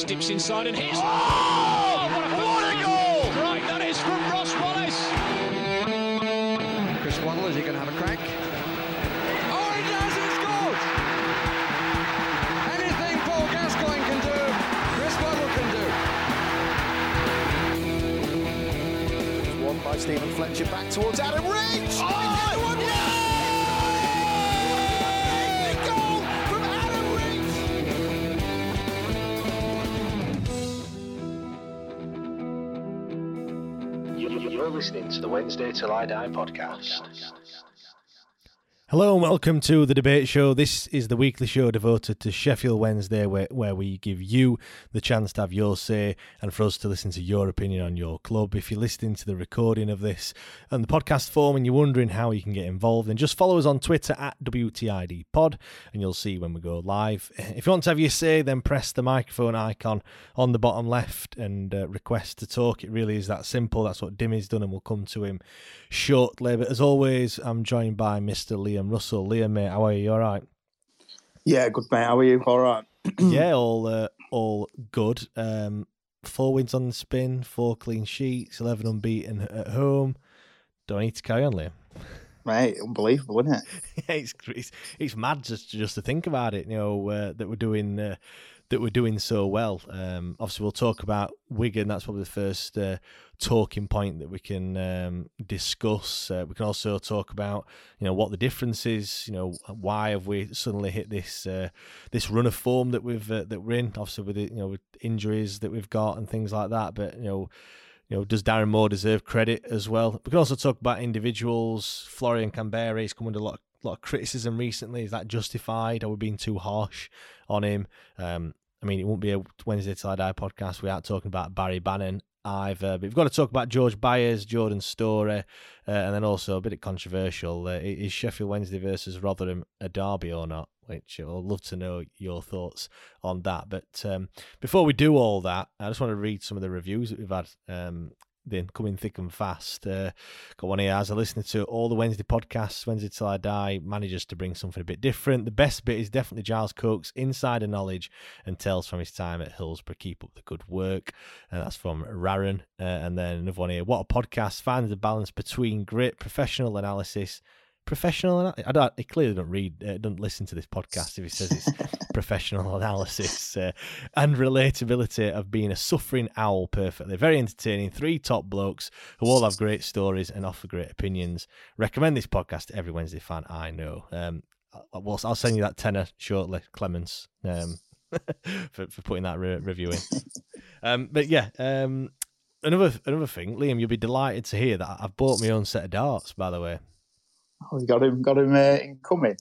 Wallace dips inside and hits. Oh, what a, what a goal! Right, that is from Ross Wallace. Chris Waddle, is he going to have a crack? Oh, he does! He scores! Anything Paul Gascoigne can do, Chris Waddle can do. One by Stephen Fletcher back towards Adam Reach. You're listening to the Wednesday Till I Die podcast. Hello and welcome to the debate show. This is the weekly show devoted to Sheffield Wednesday, where, where we give you the chance to have your say and for us to listen to your opinion on your club. If you're listening to the recording of this and the podcast form and you're wondering how you can get involved, then just follow us on Twitter at WTIDPod and you'll see when we go live. If you want to have your say, then press the microphone icon on the bottom left and uh, request to talk. It really is that simple. That's what Dimmy's done, and we'll come to him shortly. But as always, I'm joined by Mr. Liam Russell. Liam, mate, how are you? You all right? Yeah, good mate. How are you? All right. yeah, all uh, all good. Um, four wins on the spin, four clean sheets, eleven unbeaten at home. Do I need to carry on, Liam? Mate, unbelievable, isn't it? yeah, it's, it's it's mad just just to think about it. You know uh, that we're doing uh, that we're doing so well. Um, obviously, we'll talk about Wigan. That's probably the first uh, talking point that we can um, discuss. Uh, we can also talk about you know what the difference is. You know why have we suddenly hit this uh, this run of form that we've uh, that we're in? Obviously, with it, you know with injuries that we've got and things like that. But you know you know, does Darren Moore deserve credit as well? We can also talk about individuals. Florian Kamberi has come under a lot of, lot of criticism recently. Is that justified? Are we being too harsh on him? Um, I mean, it won't be a Wednesday Till I Die podcast without talking about Barry Bannan either. But we've got to talk about George Byers, Jordan Storey, uh, and then also a bit of controversial. Uh, is Sheffield Wednesday versus Rotherham a derby or not? Which I'd love to know your thoughts on that. But um, before we do all that, I just want to read some of the reviews that we've had um, then coming thick and fast. Uh, got one here as I listen to all the Wednesday podcasts, Wednesday Till I Die, manages to bring something a bit different. The best bit is definitely Giles Coke's insider knowledge and tales from his time at Hillsborough. Keep up the good work. And that's from Raren. Uh, and then another one here. What a podcast. Finds the balance between grit, professional analysis, professional. I don't. He clearly don't read, uh, don't listen to this podcast if he says it's professional analysis uh, and relatability of being a suffering owl. Perfectly, very entertaining. Three top blokes who all have great stories and offer great opinions. Recommend this podcast to every Wednesday fan I know. Um, I'll, I'll send you that tenner shortly, Clemens, um, for for putting that re- review in. Um, but yeah. Um, Another another thing, Liam, you'll be delighted to hear that I've bought my own set of darts. By the way, You got him, got him uh, incoming.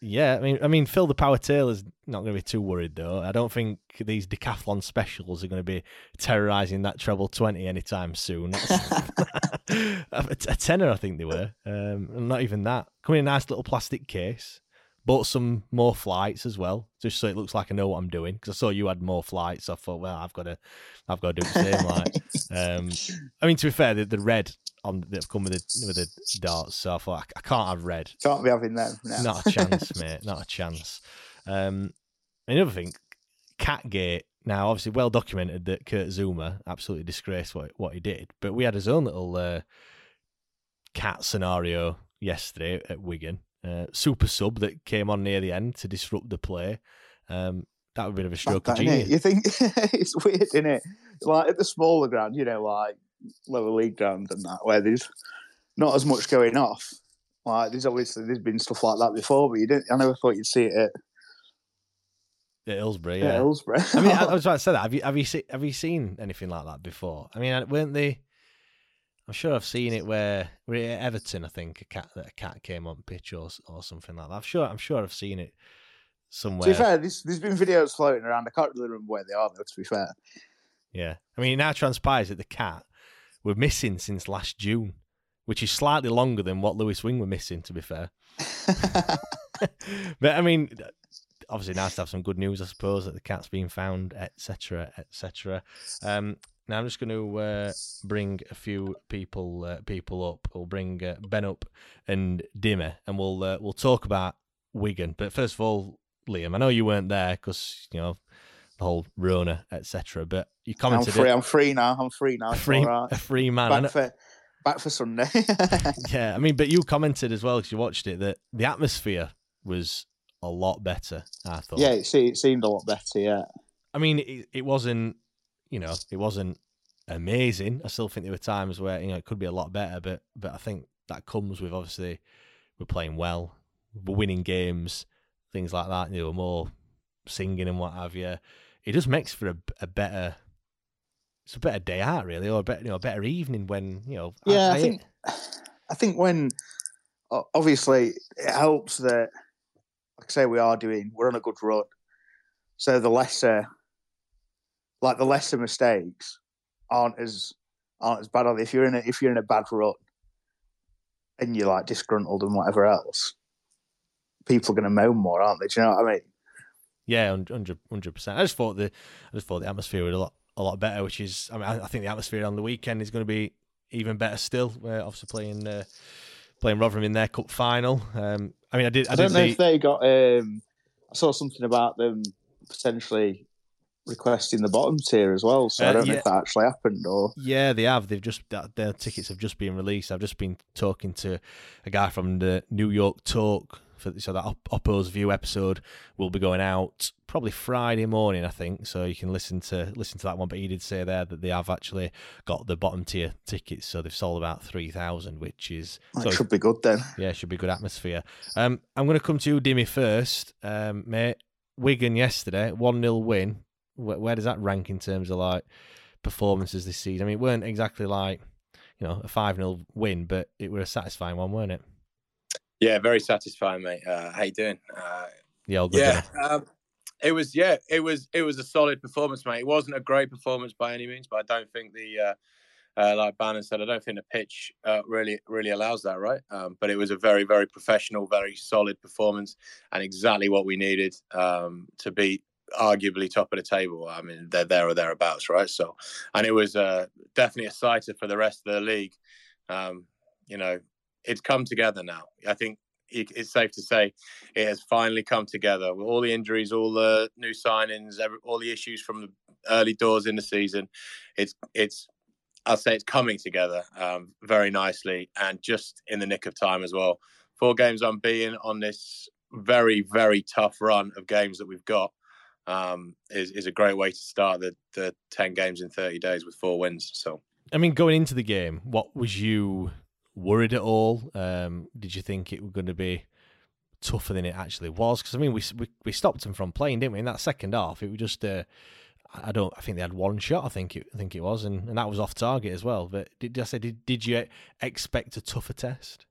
Yeah, I mean, I mean, Phil the Power Taylor's not going to be too worried though. I don't think these decathlon specials are going to be terrorising that treble twenty anytime soon. a, a tenner, I think they were. Um, not even that. Coming in a nice little plastic case. Bought some more flights as well, just so it looks like I know what I'm doing. Because I saw you had more flights, so I thought, well, I've got to, I've got to do the same. like, um, I mean, to be fair, the, the red on that have come with the with the darts. So I thought I, I can't have red. Can't be having them. No. Not a chance, mate. Not a chance. Um, another thing, Catgate. Now, obviously, well documented that Kurt Zouma absolutely disgraced what what he did, but we had his own little uh, cat scenario yesterday at Wigan. Uh, super sub that came on near the end to disrupt the play. Um, that would be a bit of a stroke of genius. You think it's weird, isn't it? Like at the smaller ground, you know, like lower league ground and that, where there's not as much going off. Like there's obviously there's been stuff like that before, but you didn't. I never thought you'd see it at at Hillsborough, yeah. Hillsborough. I mean, I, I was about to say that. Have you have you seen have you seen anything like that before? I mean, weren't they? I'm sure I've seen it where, where at Everton, I think a cat that a cat came on pitch or or something like that. I'm sure I'm sure I've seen it somewhere. To be fair, there's, there's been videos floating around. I can't really remember where they are though. To be fair, yeah. I mean, it now transpires that the cat were missing since last June, which is slightly longer than what Lewis Wing were missing. To be fair, but I mean, obviously nice to have some good news, I suppose, that the cat's been found, etc., etc. Um, now I'm just going to uh, bring a few people uh, people up. We'll bring uh, Ben up and Dimmer, and we'll uh, we'll talk about Wigan. But first of all, Liam, I know you weren't there because you know whole Rona, etc. But you commented. I'm free. It. I'm free now. I'm free now. A free, right. a free man. Back for back for Sunday. yeah, I mean, but you commented as well because you watched it that the atmosphere was a lot better. I thought. Yeah, it, it seemed a lot better. Yeah. I mean, it, it wasn't. You know, it wasn't amazing. I still think there were times where you know it could be a lot better, but but I think that comes with obviously we're playing well, we're winning games, things like that. You know, more singing and what have you. It just makes for a, a better. It's a better day out, really, or a better, you know, a better evening when you know. Yeah, I, I think. I think when obviously it helps that like I say, we are doing, we're on a good run. So the lesser, like the lesser mistakes, aren't as aren't as bad. If you're in a if you're in a bad run, and you're like disgruntled and whatever else, people are going to moan more, aren't they? Do you know what I mean? Yeah, hundred percent. I just thought the I just thought the atmosphere was a lot a lot better, which is I mean I, think the atmosphere on the weekend is going to be even better still. We're obviously playing uh, playing Rotherham in their cup final. Um, I mean, I did. I, I don't know see... if they got. Um, I saw something about them potentially requesting the bottom tier as well. So uh, I don't yeah. know if that actually happened or. Yeah, they have. They've just their tickets have just been released. I've just been talking to a guy from the New York Talk for so that Oppo's View episode will be going out probably Friday morning, I think. So you can listen to listen to that one. But he did say there that they have actually got the bottom tier tickets, so they've sold about three thousand, which is that so should be good then. Yeah, should be good atmosphere. Um, I'm going to come to you, Dimmy, first, um, mate. Wigan yesterday, one 0 win. Where, where does that rank in terms of like performances this season? I mean, it weren't exactly like you know a five 0 win, but it was a satisfying one, weren't it? Yeah, very satisfying, mate. Uh, how you doing? Uh, yeah. Um, it was yeah, it was it was a solid performance, mate. It wasn't a great performance by any means, but I don't think the uh, uh, like Bannan said, I don't think the pitch uh, really really allows that, right? Um, but it was a very very professional, very solid performance, and exactly what we needed um, to be arguably top of the table. I mean, they're there or thereabouts, right? So, and it was uh, definitely a sighter for the rest of the league. Um, you know, it's come together now. I think it's safe to say it has finally come together with all the injuries, all the new signings, every, all the issues from the early doors in the season. It's it's I'll say it's coming together um, very nicely and just in the nick of time as well. Four games unbeaten on this very very tough run of games that we've got um, is is a great way to start the the ten games in thirty days with four wins. So. I mean, going into the game, what was you worried at all? Um, did you think it was going to be tougher than it actually was? Because I mean, we, we we stopped them from playing, didn't we? In that second half, it was just uh, I don't. I think they had one shot. I think it. I think it was, and, and that was off target as well. But did I say did did you expect a tougher test?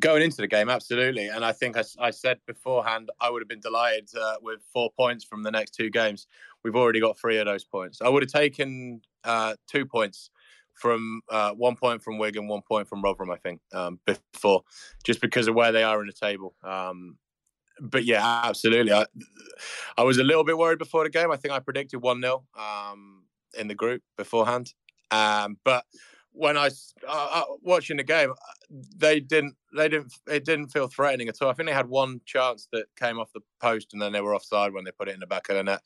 Going into the game, absolutely. And I think I, I said beforehand, I would have been delighted uh, with four points from the next two games. We've already got three of those points. I would have taken uh, two points from uh, one point from Wigan, one point from Rotherham, I think, um, before, just because of where they are in the table. Um, but yeah, absolutely. I, I was a little bit worried before the game. I think I predicted 1 0 um, in the group beforehand. Um, but when I uh, uh, watching the game, they didn't they didn't it didn't feel threatening at all. I think they had one chance that came off the post, and then they were offside when they put it in the back of the net.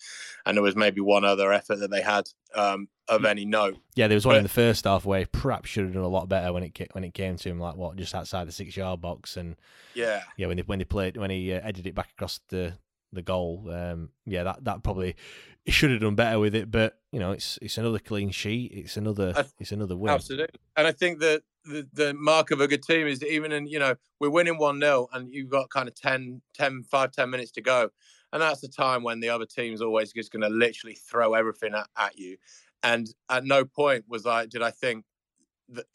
And there was maybe one other effort that they had um, of any note. Yeah, there was one but, in the first half where perhaps should have done a lot better when it when it came to him, like what just outside the six yard box, and yeah, yeah when they when they played when he uh, headed it back across the the goal. Um, yeah, that that probably should have done better with it, but you know, it's it's another clean sheet. It's another th- it's another win. Absolutely, and I think that the, the mark of a good team is even in you know we're winning one 0 and you've got kind of 10, 10, 5, 10 minutes to go, and that's the time when the other team's always just going to literally throw everything at, at you. And at no point was I did I think that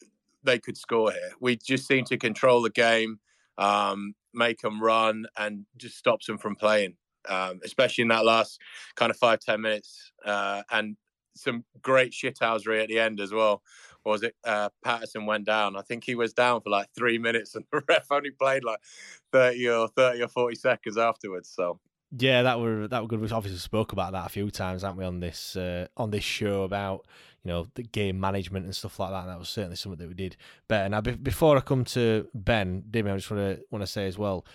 they could score here. We just seem to control the game, um, make them run, and just stops them from playing um, especially in that last kind of five ten minutes, uh, and some great shithousery at the end as well. Or was it uh, Paterson went down? I think he was down for like three minutes, and the ref only played like thirty or thirty or forty seconds afterwards. So yeah, that were that were good. We obviously spoke about that a few times, haven't we, on this uh, on this show about you know the game management and stuff like that. And that was certainly something that we did better. Now, be- before I come to Ben, Dimmy, I just want to want to say as well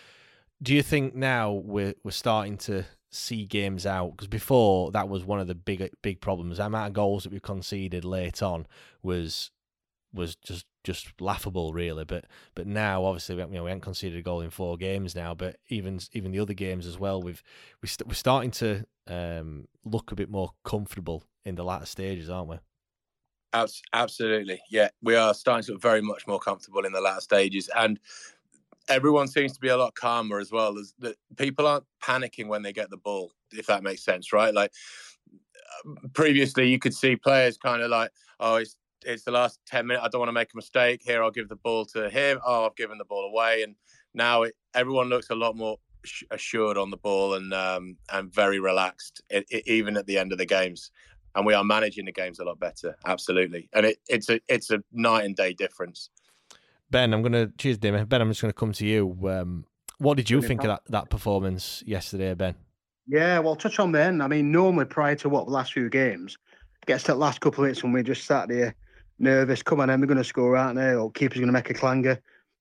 do you think now we're we're starting to see games out? Because before that was one of the big big problems. The amount of goals that we conceded late on was was just just laughable, really. But but now, obviously, we, you know, we haven't conceded a goal in four games now. But even even the other games as well, we've we st- we're starting to um, look a bit more comfortable in the latter stages, aren't we? Absolutely, yeah, we are starting to look very much more comfortable in the latter stages, and everyone seems to be a lot calmer as well. As that people aren't panicking when they get the ball, if that makes sense, right? Like uh, previously, you could see players kind of like, oh, it's it's the last ten minutes. I don't want to make a mistake here. I'll give the ball to him. Oh, I've given the ball away, and now it, everyone looks a lot more assured on the ball and um, and very relaxed, it, it, even at the end of the games. And we are managing the games a lot better, absolutely. And it, it's a it's a night and day difference. Ben, I'm going to cheers, Dimmy. Ben, I'm just going to come to you. Um, what did you think of that, that performance yesterday, Ben? Yeah, well, touch on Ben. I mean, normally prior to what the last few games, gets to the last couple of minutes when we just sat there nervous. Come on, then we're going to score out there, or keeper's going to make a clanger.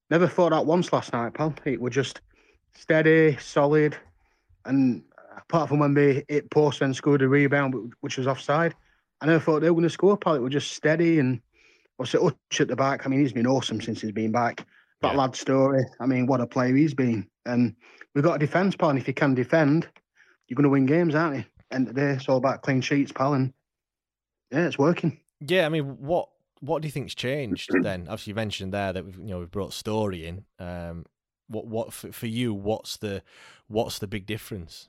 Never thought that once last night, pal. It was just steady, solid, and apart from when they hit post and scored a rebound, which was offside, I never thought they were going to score, pal. It was just steady and What's it Hutch at the back? I mean, he's been awesome since he's been back. That yeah. lad Storey. I mean, what a player he's been. And we've got a defence, pal. And if you can defend, you're going to win games, aren't you? End of the day, it's all about clean sheets, pal. And yeah, it's working. Yeah, I mean, what what do you think's changed then? Obviously, you mentioned there that we've you know we've brought Storey in. Um, what what for, for you? What's the what's the big difference?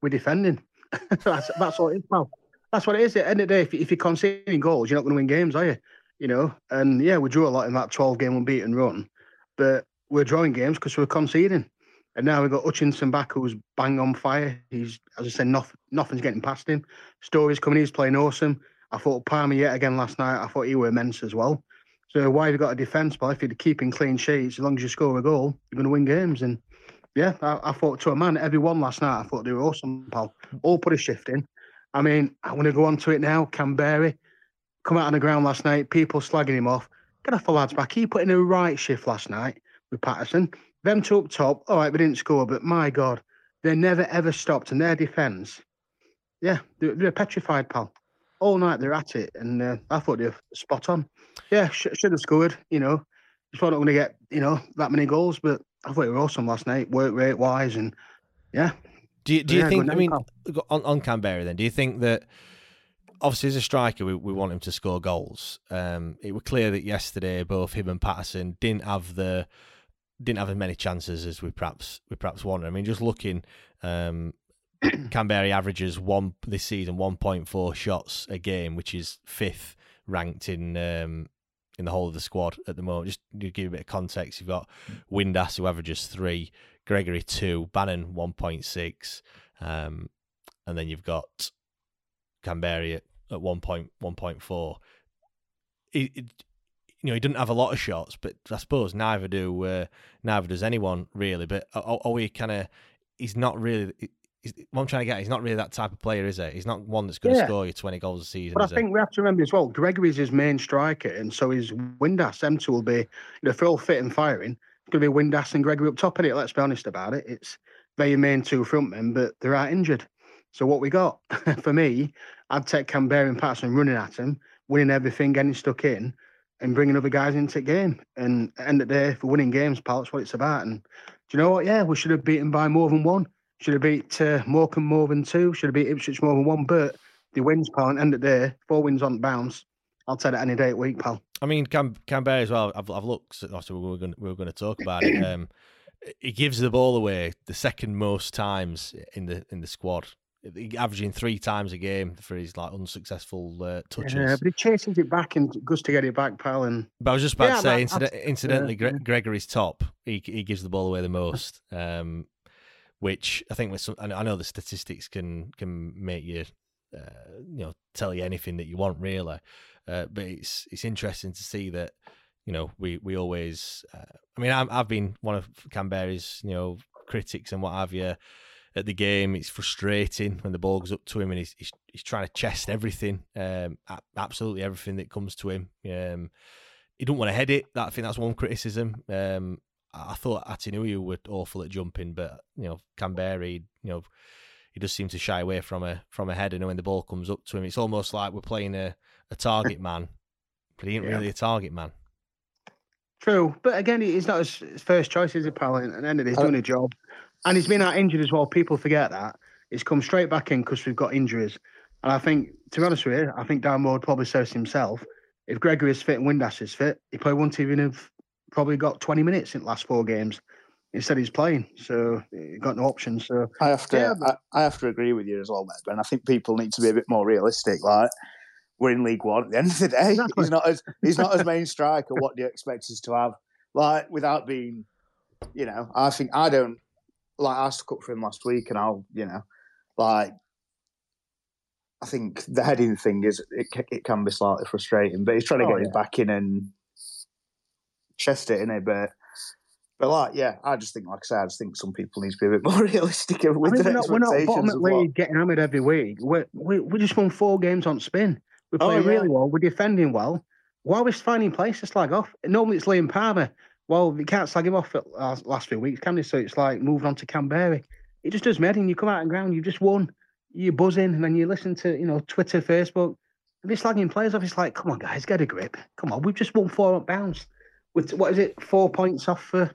We're defending. that's that's what it is, pal. That's what it is. At the end of the day, if, if you're conceding goals, you're not going to win games, are you? You know. And yeah, we drew a lot in that 12 game unbeaten run, but we're drawing games because we're conceding. And now we've got Hutchinson back who's bang on fire. He's, as I said, nothing, nothing's getting past him. Storey's coming, he's playing awesome. I thought Palmer yet again last night. I thought he were immense as well. So why have you got a defence? But if you're keeping clean sheets, as long as you score a goal, you're going to win games. And yeah, I, I thought to a man, everyone last night, I thought they were awesome, pal. All put a shift in. I mean, I want to go on to it now. Kamberi, come out on the ground last night, people slagging him off. Get off the lads back. He put in a right shift last night with Paterson. Them two up top, all right, we didn't score, but my God, they never ever stopped. And their defence, yeah, they're, they're, petrified, pal. All night they're at it. And uh, I thought they were spot on. Yeah, sh- should have scored, you know. Just thought not going to get, you know, that many goals, but I thought it was awesome last night, work rate wise. And yeah. Do you, do you yeah, think, I mean, on, on Kamberi then, do you think that obviously as a striker, we, we want him to score goals. Um, it was clear that yesterday both him and Paterson didn't have the didn't have as many chances as we perhaps we perhaps wanted. I mean, just looking, um, Kamberi averages one this season one point four shots a game, which is fifth ranked in um, in the whole of the squad at the moment. Just to give you a bit of context, you've got Windass who averages three, Gregory two, Bannan one point six, um, and then you've got Kamberi at, one point one point four. It, it, you know, he didn't have a lot of shots, but I suppose neither do uh, neither does anyone really. But are, are we kind of? He's not really. what I'm trying to get, he's not really that type of player, is he? He's not one that's going to Yeah. score you 20 goals a season. But I think we have to remember as well, Gregory's his main striker, and so his Windass. Them two will be, you know, if they're all fit and firing, it's going to be Windass and Gregory up top in it. Let's be honest about it. It's their main two frontmen, but they're out injured. So what we got for me, I'd take Kamberi and Paterson running at him, winning everything, getting stuck in, and bringing other guys into the game. And at the end of the day, for winning games, pal, that's what it's about. And do you know what? Yeah, we should have beaten by more than one. Should have beat uh, Morecambe more than two. Should have beat Ipswich more than one. But the wins, pal. And end of the day, four wins on bounce. I'll take that any day of the week, pal. I mean, Cam- Kamberi as well. I've, I've looked. Obviously, we were going we were going to talk about it. Um, he gives the ball away the second most times in the in the squad, averaging three times a game for his like unsuccessful uh, touches. Yeah, but he chases it back and goes to get it back, pal. And But I was just about Yeah, to say, incident- incidentally, yeah, Gre- Gregory's top. He he gives the ball away the most, um, which I think with some, I know- I know the statistics can can make you, uh, you know, tell you anything that you want really, uh, but it's it's interesting to see that, you know, we we always. Uh, I mean, I'm, I've been one of Kamberi's, you know, critics and what have you. At the game, it's frustrating when the ball goes up to him and he's he's, he's trying to chest everything, um, absolutely everything that comes to him. Um, he don't want to head it. That I think that's one criticism. Um, I I thought Atdhe Nuhiu were awful at jumping, but you know Kamberi, you know, he does seem to shy away from a from a header. And when the ball comes up to him, it's almost like we're playing a, a target man, but he ain't Yeah. really a target man. True, but again, he's not his his first choice, is he, pal? And at the end of it, he's Uh, doing a job, and he's been out injured as well. People forget that he's come straight back in because we've got injuries. And I think, to be honest with you, I think Darren Moore probably says himself, if Gregory is fit and Windass is fit, he probably wouldn't even have probably got 20 minutes in the last four games. Instead, he's playing, so he got no options. So I have to, Yeah, I, I have to agree with you as well, mate. And I think people need to be a bit more realistic. Like we're in League One at the end of the day. Exactly. He's not as he's not as main striker. What do you expect us to have? Like without being, you know, I think I don't like I stuck up for him last week, and I'll, you know, like I think the heading thing is it, it can be slightly frustrating, but he's trying to Oh, get his back in and chest it in it, but. But like, yeah, I just think, like I said, I just think some people need to be a bit more realistic with I mean, their we're not, we're not bottom of league getting hammered every week. We we we just won four games on spin. We oh, play Oh, yeah. really well. We're defending well. Why are we finding places to slag off? Normally it's Liam Palmer. Well, we can't slag him off at last, last few weeks, can we? So it's like moving on to Kamberi. It just does me head in. You come out on ground, you've just won. You're buzzing, and then you listen to you know Twitter, Facebook. And they're slagging players off. It's like, come on, guys, get a grip. Come on, we've just won four up bounce. With what is it? Four points off for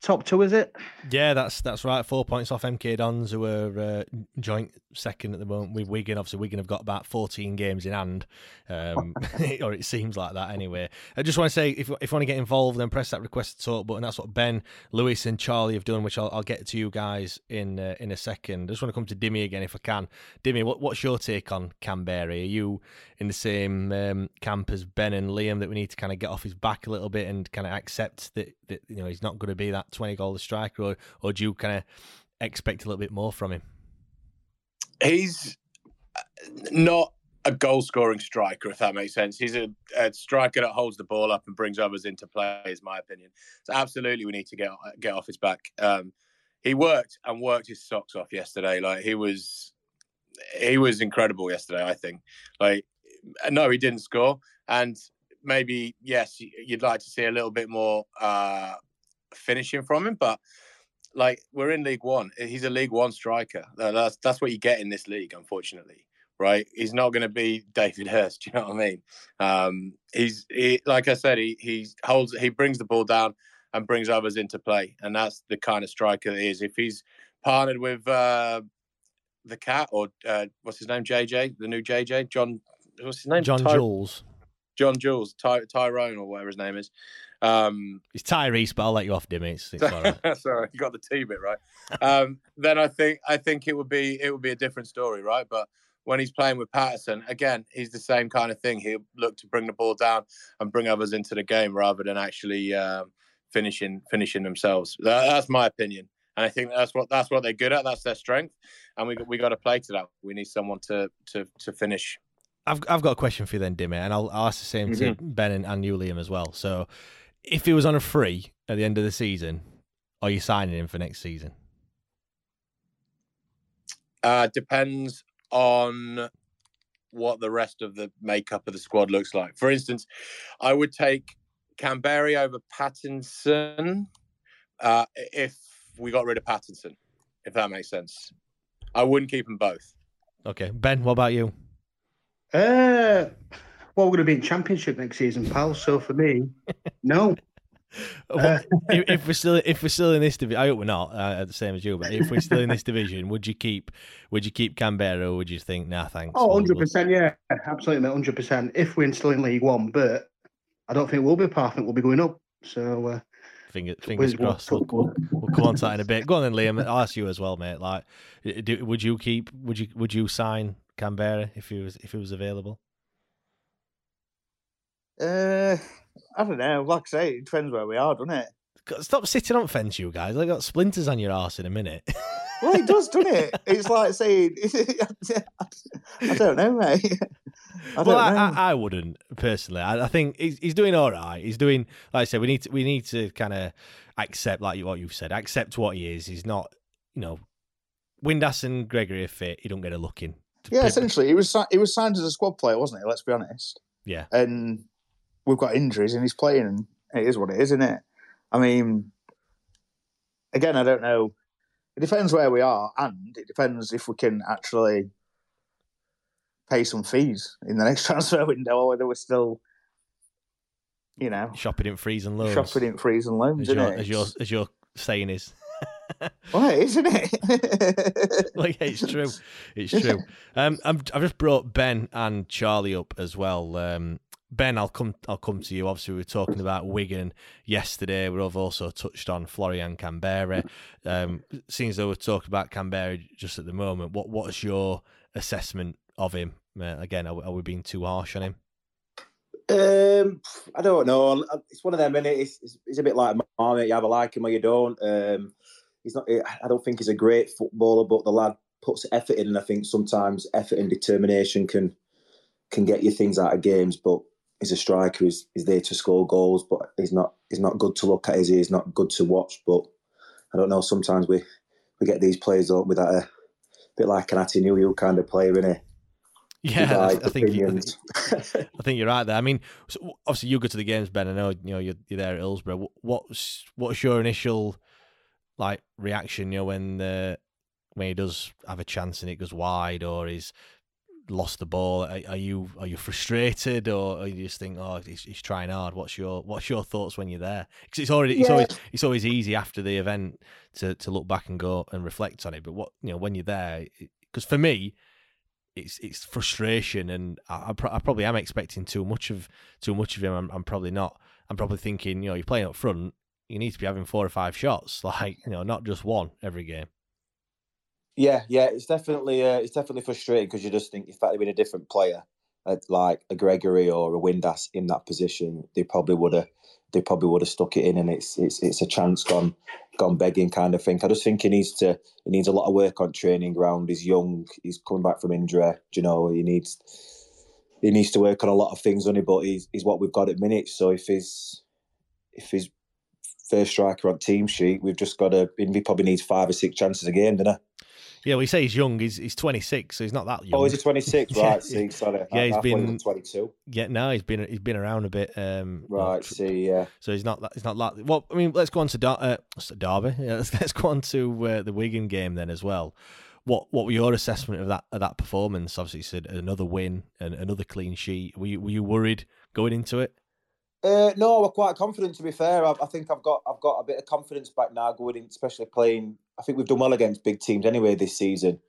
top two, is it? Yeah, that's that's right. Four points off MK Dons, who are uh, joint second at the moment with Wigan. Obviously, Wigan have got about 14 games in hand, um, or it seems like that anyway. I just want to say, if, if you want to get involved, then press that request to talk button. That's what Ben, Lewis, and Charlie have done, which I'll, I'll get to you guys in uh, in a second. I just want to come to Dimmy again, if I can. Dimmy, what, what's your take on Kamberi? Are you in the same um, camp as Ben and Liam that we need to kind of get off his back a little bit and kind of accept that, that you know he's not going to be that 20 goal striker, or, or do you kind of expect a little bit more from him? He's uh, not a goal scoring striker, if that makes sense. He's a, a striker that holds the ball up and brings others into play, is my opinion. So absolutely, we need to get get off his back. Um, he worked and worked his socks off yesterday. Like he was, he was incredible yesterday. I think. Like, no, he didn't score, and maybe yes, you'd like to see a little bit more uh, finishing from him, but like we're in League One. He's a League One striker. That's that's what you get in this league, unfortunately. Right? He's not going to be David Hirst. Do you know what I mean? Um, he's he, like I said, he he holds, he brings the ball down and brings others into play, and that's the kind of striker that he is. If he's partnered with uh, the cat or uh, what's his name, JJ, the new JJ, John, what's his name, John Ty- Jules. John Jules, Ty- Tyrone or whatever his name is. Um, It's Tyreece, but I'll let you off, Dimmy. It's, it's all right. Sorry, you got the T bit right. Um, then I think I think it would be it would be a different story, right? But when he's playing with Paterson, again, he's the same kind of thing. He'll look to bring the ball down and bring others into the game rather than actually um, finishing finishing themselves. That, that's my opinion, and I think that's what that's what they're good at. That's their strength, and we we got to play to that. We need someone to to to finish. I've I've got a question for you then, Dimmy, and I'll, I'll ask the same to Ben and, and you, Liam, as well. So, if he was on a free at the end of the season, are you signing him for next season? Uh, depends on what the rest of the makeup of the squad looks like. For instance, I would take Kamberi over Paterson uh, if we got rid of Paterson, if that makes sense. I wouldn't keep them both. Okay, Ben, what about you? Uh, well, we're going to be in championship next season, pal. So for me, no. Uh, if, we're still if we're still in this division, I hope we're not uh, the same as you. But if we're still in this division, would you keep would you keep Kamberi or would you think nah thanks? Oh, 100 percent, yeah, absolutely, hundred percent. If we're still in League One, but I don't think we'll be part. I think we'll be going up. So uh, fingers, fingers crossed. We'll, we'll, we'll, come on to that in a bit. Go on then, Liam. I'll ask you as well, mate. Like, do, would you keep? Would you would you sign Kamberi if he was if it was available? Uh, I don't know. Like I say, it depends where we are, doesn't it? Stop sitting on fence, you guys. I got splinters on your ass in a minute. well, it does, doesn't it? It's like saying, I don't know, mate. I well, I, I, I, wouldn't personally. I, I, think he's, he's doing all right. He's doing, like I said, we need to, we need to kind of accept, like what you've said, accept what he is. He's not, you know, Windass and Gregory are fit. He don't get a look in. Yeah, essentially, he was he was signed as a squad player, wasn't he? Let's be honest. Yeah, and we've got injuries, and he's playing, and it is what it is, isn't it? I mean, again, I don't know. It depends where we are, and it depends if we can actually pay some fees in the next transfer window, or whether we're still, you know, shopping in freeze and loans. Shopping in freeze and loans, as, your, as your as your saying is. Why isn't it? like it's true. It's true. Um, i have just brought Ben and Charlie up as well. Um, Ben, I'll come. I'll come to you. Obviously, we were talking about Wigan yesterday. We've also touched on Florian Kamberi. Um, seems though we're talking about Kamberi just at the moment. What What's your assessment of him? Uh, again, are, are, we being too harsh on him? Um, I don't know. It's one of them, and it's, it's, it's, a bit like Marmite. You either like him or you don't. Um, he's not. I don't think he's a great footballer, but the lad puts effort in, and I think sometimes effort and determination can can get you things out of games. But he's a striker. He's, he's there to score goals, but he's not. He's not good to look at. Is he? He's not good to watch. But I don't know. Sometimes we we get these players up with that a bit like an Atinu kind of player in it. Yeah, I, I think you, I think you're right there. I mean, obviously you go to the games, Ben. I know you know you're, you're there at Hillsborough. What's what's your initial like reaction? You know when the when he does have a chance and it goes wide, or he's lost the ball? Are, are you are you frustrated, or, are you just think, oh, he's, he's, trying hard? What's your what's your thoughts when you're there? Because it's already it's always it's always easy after the event to to look back and go and reflect on it. But what you know when you're there, because for me. It's, it's frustration, and I, I, probably am expecting too much of too much of him. I'm, I'm probably not. I'm probably thinking, you know, you're playing up front. You need to be having four or five shots, like you know, not just one every game. Yeah, yeah, it's definitely uh, it's definitely frustrating because you just think if that had been a different player, uh, like a Gregory or a Windass in that position, they probably would have they probably would have stuck it in, and it's it's it's a chance gone gone begging kind of thing. I just think he needs to he needs a lot of work on training ground. He's young, he's coming back from injury. you know, he needs he needs to work on a lot of things on it, but he's he's what we've got at minutes. So if he's if he's first striker on team sheet, we've just got to. He probably needs five or six chances a game, doesn't he? Yeah, we say he's young. He's he's 26, so he's not that young. Oh, is he 26? Right. yeah. See, sorry. Yeah, he's I, I been 22. Yeah, no, he's been he's been around a bit. Um, right. see, yeah. So he's not that. He's not that. Well, I mean, let's go on to Dar- uh, Derby. Yeah, let's, let's go on to uh, the Wigan game then as well. What what were your assessment of that of that performance? Obviously, you said another win and another clean sheet. Were you, were you worried going into it? Uh, no, we're quite confident. To be fair, I, I, think I've got I've got a bit of confidence back now going in, especially playing. I think we've done well against big teams anyway this season.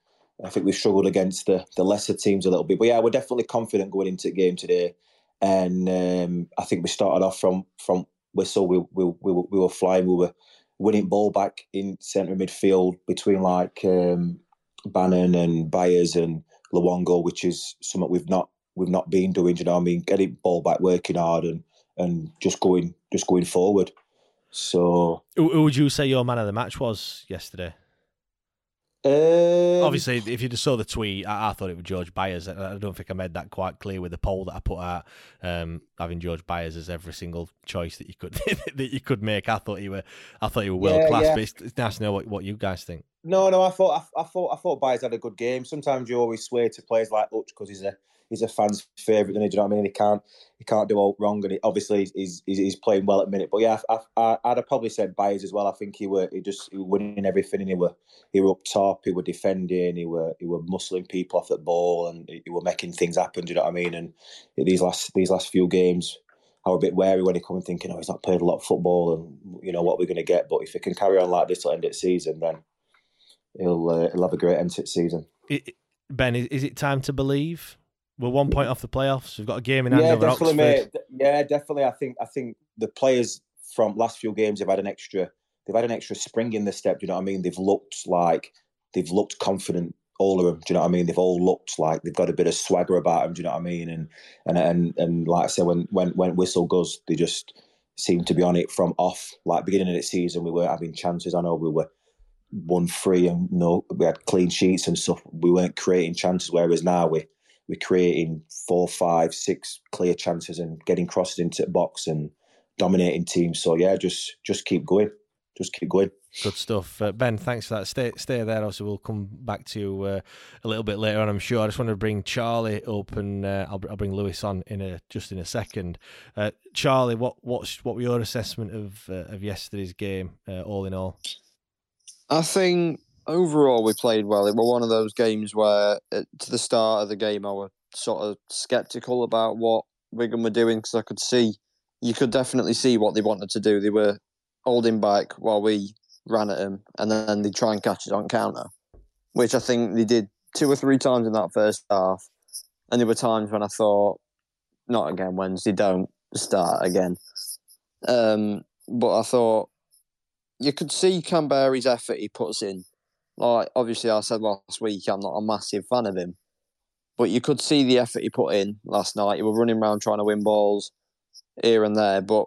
I think we've struggled against the the lesser teams a little bit, but yeah, we're definitely confident going into the game today. And um, I think we started off from from whistle. We we we, we were flying. We were winning ball back in centre midfield between like um, Bannan and Byers and Luongo, which is something we've not we've not been doing. You know, I mean, getting ball back, working hard, and and just going just going forward. So, who would you say your man of the match was yesterday? Um, Obviously, if you just saw the tweet, I, I, thought it was George Byers. I don't think I made that quite clear with the poll that I put out. Um, having George Byers as every single choice that you could that you could make. I thought you were, I thought you were world yeah, class. Yeah. But it's, it's, nice to know what, what you guys think. No, no, I thought I, I thought I thought Byers had a good game. Sometimes you always swear to players like Hutch because he's a he's a fan's favourite. Do you know what I mean? He can't he can't do all wrong, and he, obviously he's, he's, he's playing well at the minute. But yeah, I, I, I'd have probably said Byers as well. I think he were he just he were winning everything, and he were he were up top, he were defending, he were he were muscling people off the ball, and he were making things happen. Do you know what I mean? And these last these last few games. I a bit wary when he come and thinking, oh, he's not played a lot of football, and you know what we're going to get. But if he can carry on like this till end of the season, then he'll uh, he'll have a great end to the season. It, ben, is it time to believe? We're one point off the playoffs. We've got a game in hand yeah, over definitely, mate. Yeah, definitely. I think I think the players from last few games have had an extra they've had an extra spring in the step. Do you know what I mean? They've looked like they've looked confident. All of them. Do you know what I mean? They've all looked like they've got a bit of swagger about them. Do you know what I mean? And and and and like I said, when when when whistle goes, they just seem to be on it from off. Like beginning of the season, we weren't having chances. I know we were one free and no, we had clean sheets and stuff. We weren't creating chances. Whereas now we we're creating four, five, six clear chances and getting crosses into the box and dominating teams. So yeah, just just keep going, just keep going. Good stuff, uh, Ben. Thanks for that. Stay stay there. Also, we'll come back to you uh, a little bit later on. I'm sure. I just want to bring Charlie up, and uh, I'll, I'll bring Lewis on in a just in a second. Uh, Charlie, what what's what were your assessment of uh, of yesterday's game, uh, all in all? I think overall we played well. It was one of those games where, to the start of the game, I was sort of skeptical about what Wigan were doing because I could see, you could definitely see what they wanted to do. They were holding back while we ran at them, and then they try and catch it on counter, which I think they did two or three times in that first half. And there were times when I thought, not again, Wednesday, don't start again. Um, but I thought you could see Kamberi's effort he puts in like obviously I said last week, I'm not a massive fan of him, but you could see the effort he put in last night. He was running around trying to win balls here and there, but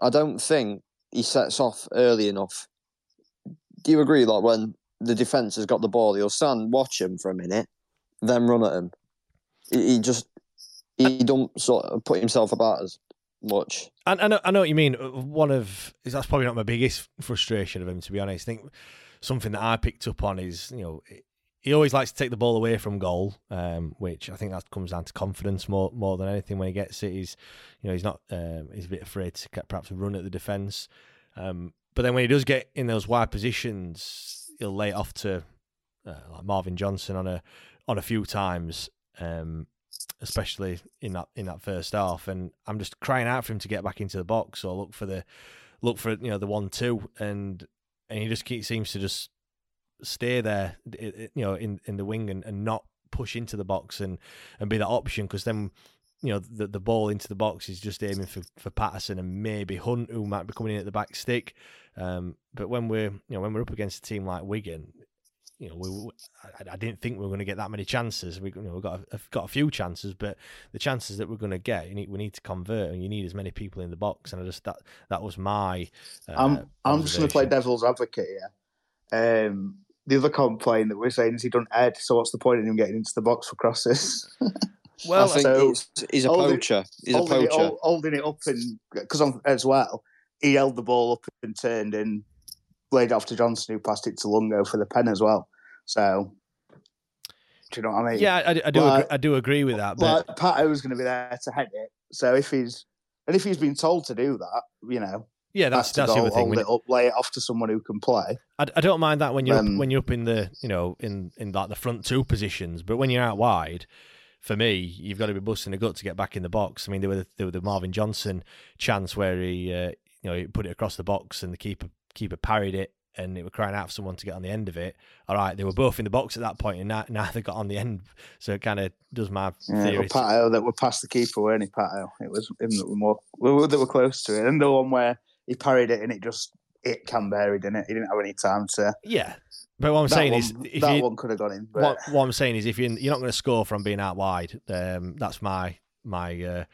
I don't think he sets off early enough. Do you agree? Like when the defense has got the ball, he'll stand, watch him for a minute, then run at him. He, just he don't sort of put himself about as much. And I know, I know what you mean. One of that's probably not my biggest frustration of him, to be honest. I think something that I picked up on is you know he always likes to take the ball away from goal, um, which I think that comes down to confidence more more than anything. When he gets it, he's you know he's not um, he's a bit afraid to perhaps run at the defence. Um, but then when he does get in those wide positions, he'll lay it off to uh, like Marvin Johnson on a on a few times, um, especially in that in that first half. And I'm just crying out for him to get back into the box or look for the look for you know the one two and and he just keeps, seems to just stay there, you know, in in the wing and, and not push into the box and and be that option because then you know the the ball into the box is just aiming for, for Paterson and maybe Hunt who might be coming in at the back stick. Um, but when we're you know when we're up against a team like Wigan, you know, we, I, I, didn't think we were going to get that many chances. We, you know, we got a, got a few chances, but the chances that we're going to get, you need, we need to convert, and you need as many people in the box. And I just that that was my. Uh, I'm I'm just going to play devil's advocate here. Um, the other complaint that we're saying is he don't head, so what's the point in him getting into the box for crosses? well, I think so he's, he's a poacher. He's a poacher. It, holding it up and because as well, he held the ball up and turned and laid off to Johnson, who passed it to Luongo for the pen as well. So, do you know what I mean? Yeah, I, I do. Like, agree, I do agree with that. But like, Pato was going to be there to head it. So if he's and if he's been told to do that, you know, yeah, that's that's, that's the thing. Hold it up, lay it off to someone who can play. I, I don't mind that when you're um, up, when you're up in the you know in in like the front two positions, but when you're out wide, for me, you've got to be busting a gut to get back in the box. I mean, there were the, there were the Marvin Johnson chance where he uh, you know he put it across the box and the keeper keeper parried it and they were crying out for someone to get on the end of it. All right, they were both in the box at that point, and now, now they got on the end. So it kind of does my yeah, theory. Pato that were past the keeper, weren't he, Pato? It was him that were more that were close to it, and the one where he parried it and it just it Kamberi, didn't it? He didn't have any time to. Yeah. But what I'm saying one, is, that you, one could have gone in. But... What, what I'm saying is, if you're, you're not going to score from being out wide, um, that's my my uh,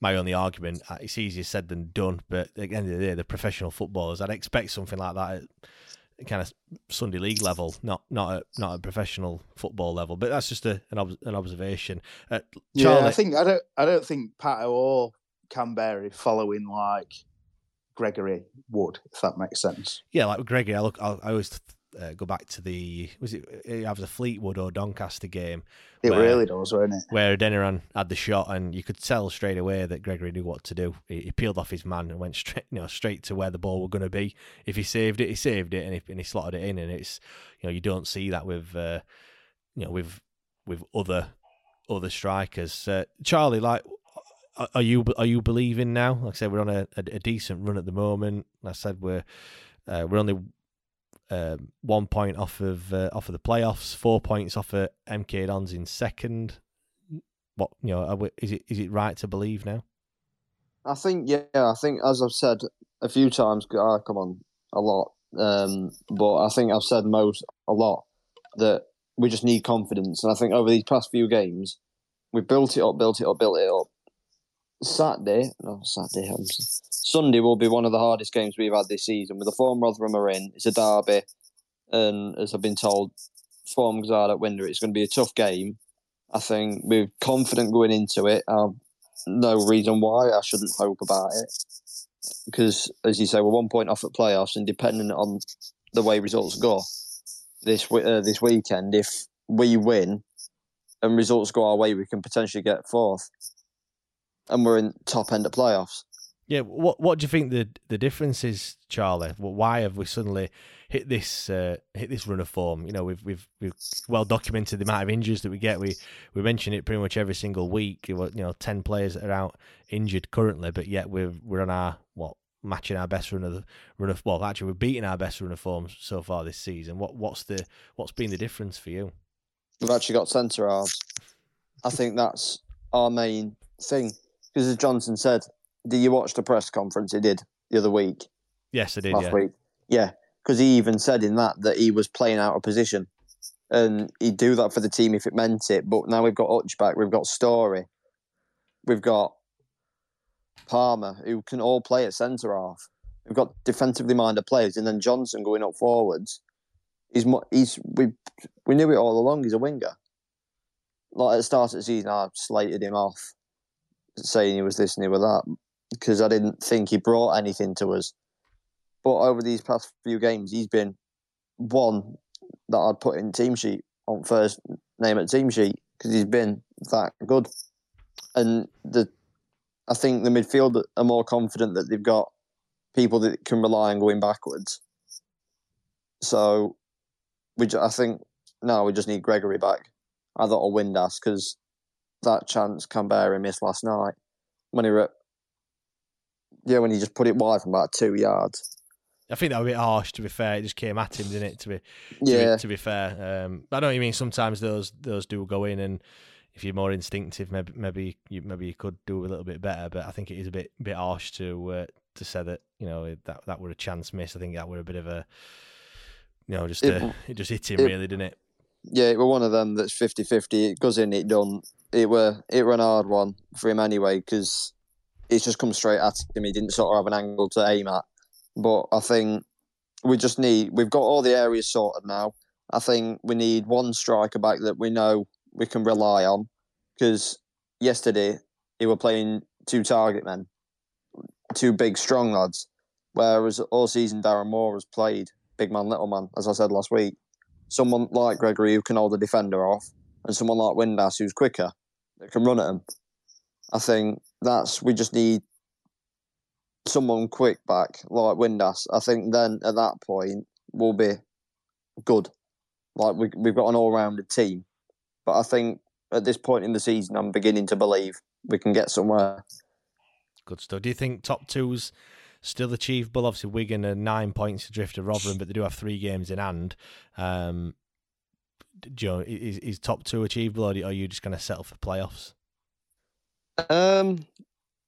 my only argument. Uh, it's easier said than done, but at the end of the day, the professional footballers, I'd expect something like that at kind of Sunday league level, not not at, not at professional football level. But that's just a, an ob- an observation. Uh, Charlie, yeah, I think I don't I don't think Pato or Kamberi following like Gregory would, if that makes sense. Yeah, like Gregory, I look, I, I always uh, go back to the was it either the Fleetwood or Doncaster game. It where, really does, wasn't it? Where Adeniran had the shot, and you could tell straight away that Gregory knew what to do. He, he peeled off his man and went straight, you know, straight to where the ball was going to be. If he saved it, he saved it, and he, and he slotted it in. And it's you know you don't see that with uh, you know with with other other strikers. Uh, Charlie, like, are you are you believing now? Like I said, we're on a, a, a decent run at the moment. Like I said we're uh, we're only uh, one point off of uh, off of the playoffs, four points off of MK Dons in second. What you know, we, is it is it right to believe now? I think yeah, I think as I've said a few times, oh, come on, a lot, um, but I think I've said most a lot that we just need confidence, and I think over these past few games, we built it up, built it up, built it up. Saturday, no Saturday, Sunday will be one of the hardest games we've had this season. With the form Rotherham are in, it's a derby, and as I've been told, form are at Windsor, it's going to be a tough game. I think we're confident going into it. Um, no reason why I shouldn't hope about it, because as you say, we're one point off at playoffs, and depending on the way results go this uh, this weekend, if we win and results go our way, we can potentially get fourth, and we're in top end of playoffs. Yeah, what what do you think the the difference is, Charlie? Why have we suddenly hit this uh, hit this run of form? You know, we've we've we've well documented the amount of injuries that we get. We we mention it pretty much every single week. You know, ten players are out injured currently, but yet we're we're on our what matching our best run of the run of well, actually we're beating our best run of form so far this season. What what's the what's been the difference for you? We've actually got centre halves. I think that's our main thing because as Johnson said, did you watch the press conference he did the other week? Yes, I did. Last yeah. week, yeah, because he even said in that that he was playing out of position, and he'd do that for the team if it meant it. But now we've got Hutch back, we've got Storey, we've got Palmer, who can all play at centre half. We've got defensively minded players, and then Johnson going up forwards. He's he's we we knew it all along. He's a winger. Like at the start of the season, I slated him off, saying he was this and he was that because I didn't think he brought anything to us. But over these past few games, he's been one that I'd put in team sheet on first name at team sheet because he's been that good. And the, I think the midfield are more confident that they've got people that can rely on going backwards. So, we, I think now we just need Gregory back. I thought I'll Windass because that chance Kamberi missed last night when he were yeah, when he just put it wide from about two yards. I think that was a bit harsh. To be fair, it just came at him, didn't it? To be, to yeah. Be, to be fair, um, I know what you mean. Sometimes those those do go in, and if you're more instinctive, maybe maybe you maybe you could do a little bit better. But I think it is a bit bit harsh to uh, to say that you know that that were a chance miss. I think that were a bit of a you know just it, a, it just hit him it, really, didn't it? Yeah, it were one of them that's 50-50. It goes in, it done. It were it were an hard one for him anyway because it's just come straight at him. He didn't sort of have an angle to aim at. But I think we just need, we've got all the areas sorted now. I think we need one striker back that we know we can rely on. Because yesterday, he were playing two target men, two big, strong lads. Whereas all season, Darren Moore has played big man, little man, as I said last week. Someone like Gregory who can hold the defender off, and someone like Windass who's quicker, that can run at him. I think that's we just need someone quick back like Windass. I think then at that point we'll be good. Like we we've got an all rounded team. But I think at this point in the season I'm beginning to believe we can get somewhere. Good stuff. Do you think top two's still achievable? Obviously Wigan are nine points adrift of Rotherham, but they do have three games in hand. Um Joe, is, is top two achievable, or are you just going to settle for playoffs? Um,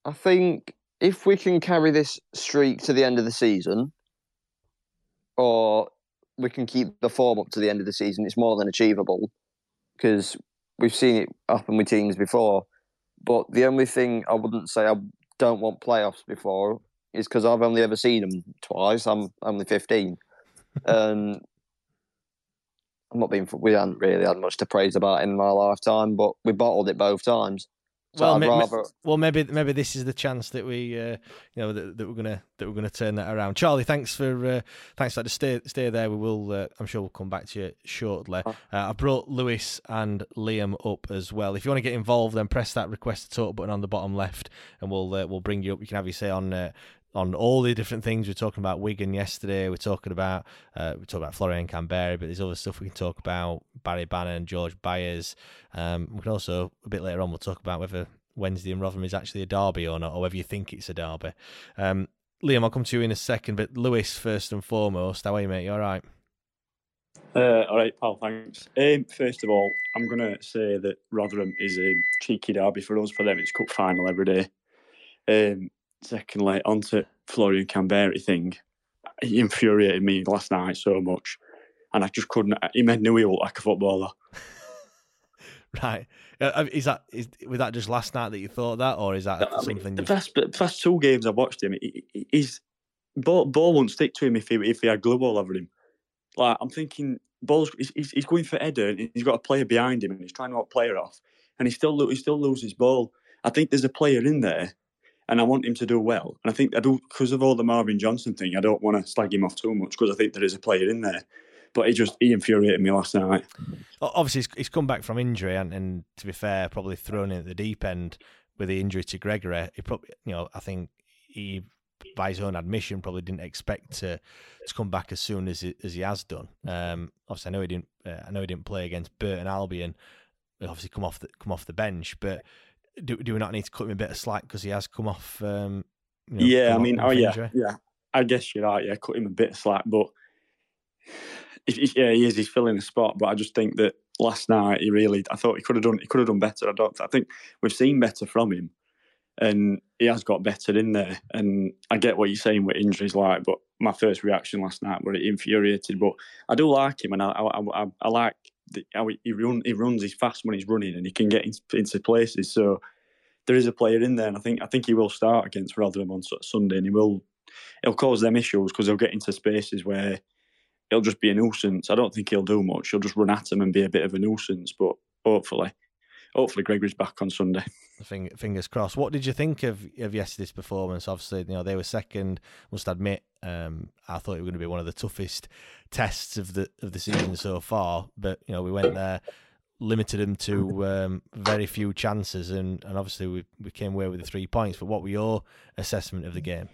I think if we can carry this streak to the end of the season, or we can keep the form up to the end of the season, it's more than achievable because we've seen it happen with teams before. But the only thing I wouldn't say I don't want playoffs before is because I've only ever seen them twice. I'm only 15. and I'm not being, we haven't really had much to praise about in my lifetime, but we bottled it both times. So well, ma- rather. well, maybe maybe this is the chance that we, uh, you know, that, that we're gonna that we're gonna turn that around. Charlie, thanks for uh, thanks for that. Just stay stay there. We will. Uh, I'm sure we'll come back to you shortly. Uh, I brought Lewis and Liam up as well. If you want to get involved, then press that request to talk button on the bottom left, and we'll uh, we'll bring you up. You can have your say on. On all the different things we're talking about Wigan yesterday, we're talking about uh, we talked about Florian Kamberi, but there's other stuff we can talk about Barry Bannan, George Byers. Um, we can also a bit later on we'll talk about whether Wednesday and Rotherham is actually a derby or not, or whether you think it's a derby. Um, Liam, I'll come to you in a second, but Lewis first and foremost. How are you, mate? You all right? Uh, all right, pal. Thanks. Um, first of all, I'm going to say that Rotherham is a cheeky derby for us. For them, it's cup final every day. Um, secondly, on to Florian Kamberi thing. He infuriated me last night so much, and I just couldn't. He made Newey look like a footballer. Right. Uh, is that is was that just last night that you thought that, or is that I mean, something? the you've- first, the first two games I watched him, he, he- he's ball, ball won't stick to him if he if he had glue all over him. Like I'm thinking, balls he's, he's going for header, and he's got a player behind him, and he's trying to knock player off, and he still he still loses ball. I think there's a player in there, and I want him to do well. And I think I do because of all the Marvin Johnson thing. I don't want to slag him off too much because I think there is a player in there. But he just he infuriated me last night. Obviously, he's, he's come back from injury, and, and to be fair, probably thrown in at the deep end with the injury to Gregory. He probably, you know, I think he, by his own admission, probably didn't expect to to come back as soon as he, as he has done. Um, obviously, I know he didn't. Uh, I know he didn't play against Burton Albion. Obviously, come off the come off the bench, but do do we not need to cut him a bit of slack because he has come off? Um, you know, yeah, I mean, oh yeah, injury? yeah. I guess you're right. Yeah, cut him a bit of slack, but yeah, he is. He's filling a spot, but I just think that last night he really. I thought he could have done. He could have done better. I don't. I think we've seen better from him, and he has got better in there. And I get what you're saying with injuries, like, but my first reaction last night were infuriated. But I do like him, and I I, I, I like how he, he run. He runs. He's fast when he's running, and he can get in, into places. So there is a player in there, and I think I think he will start against Rotherham on Sunday, and he will he'll cause them issues because he'll get into spaces where he'll just be a nuisance. I don't think he'll do much. He'll just run at him and be a bit of a nuisance. But hopefully, hopefully Gregory's back on Sunday. Fingers crossed. What did you think of of yesterday's performance? Obviously, you know they were second. Must admit, um, I thought it was going to be one of the toughest tests of the of the season so far. But you know we went there, limited them to um, very few chances, and, and obviously we we came away with the three points. But what were your assessment of the game?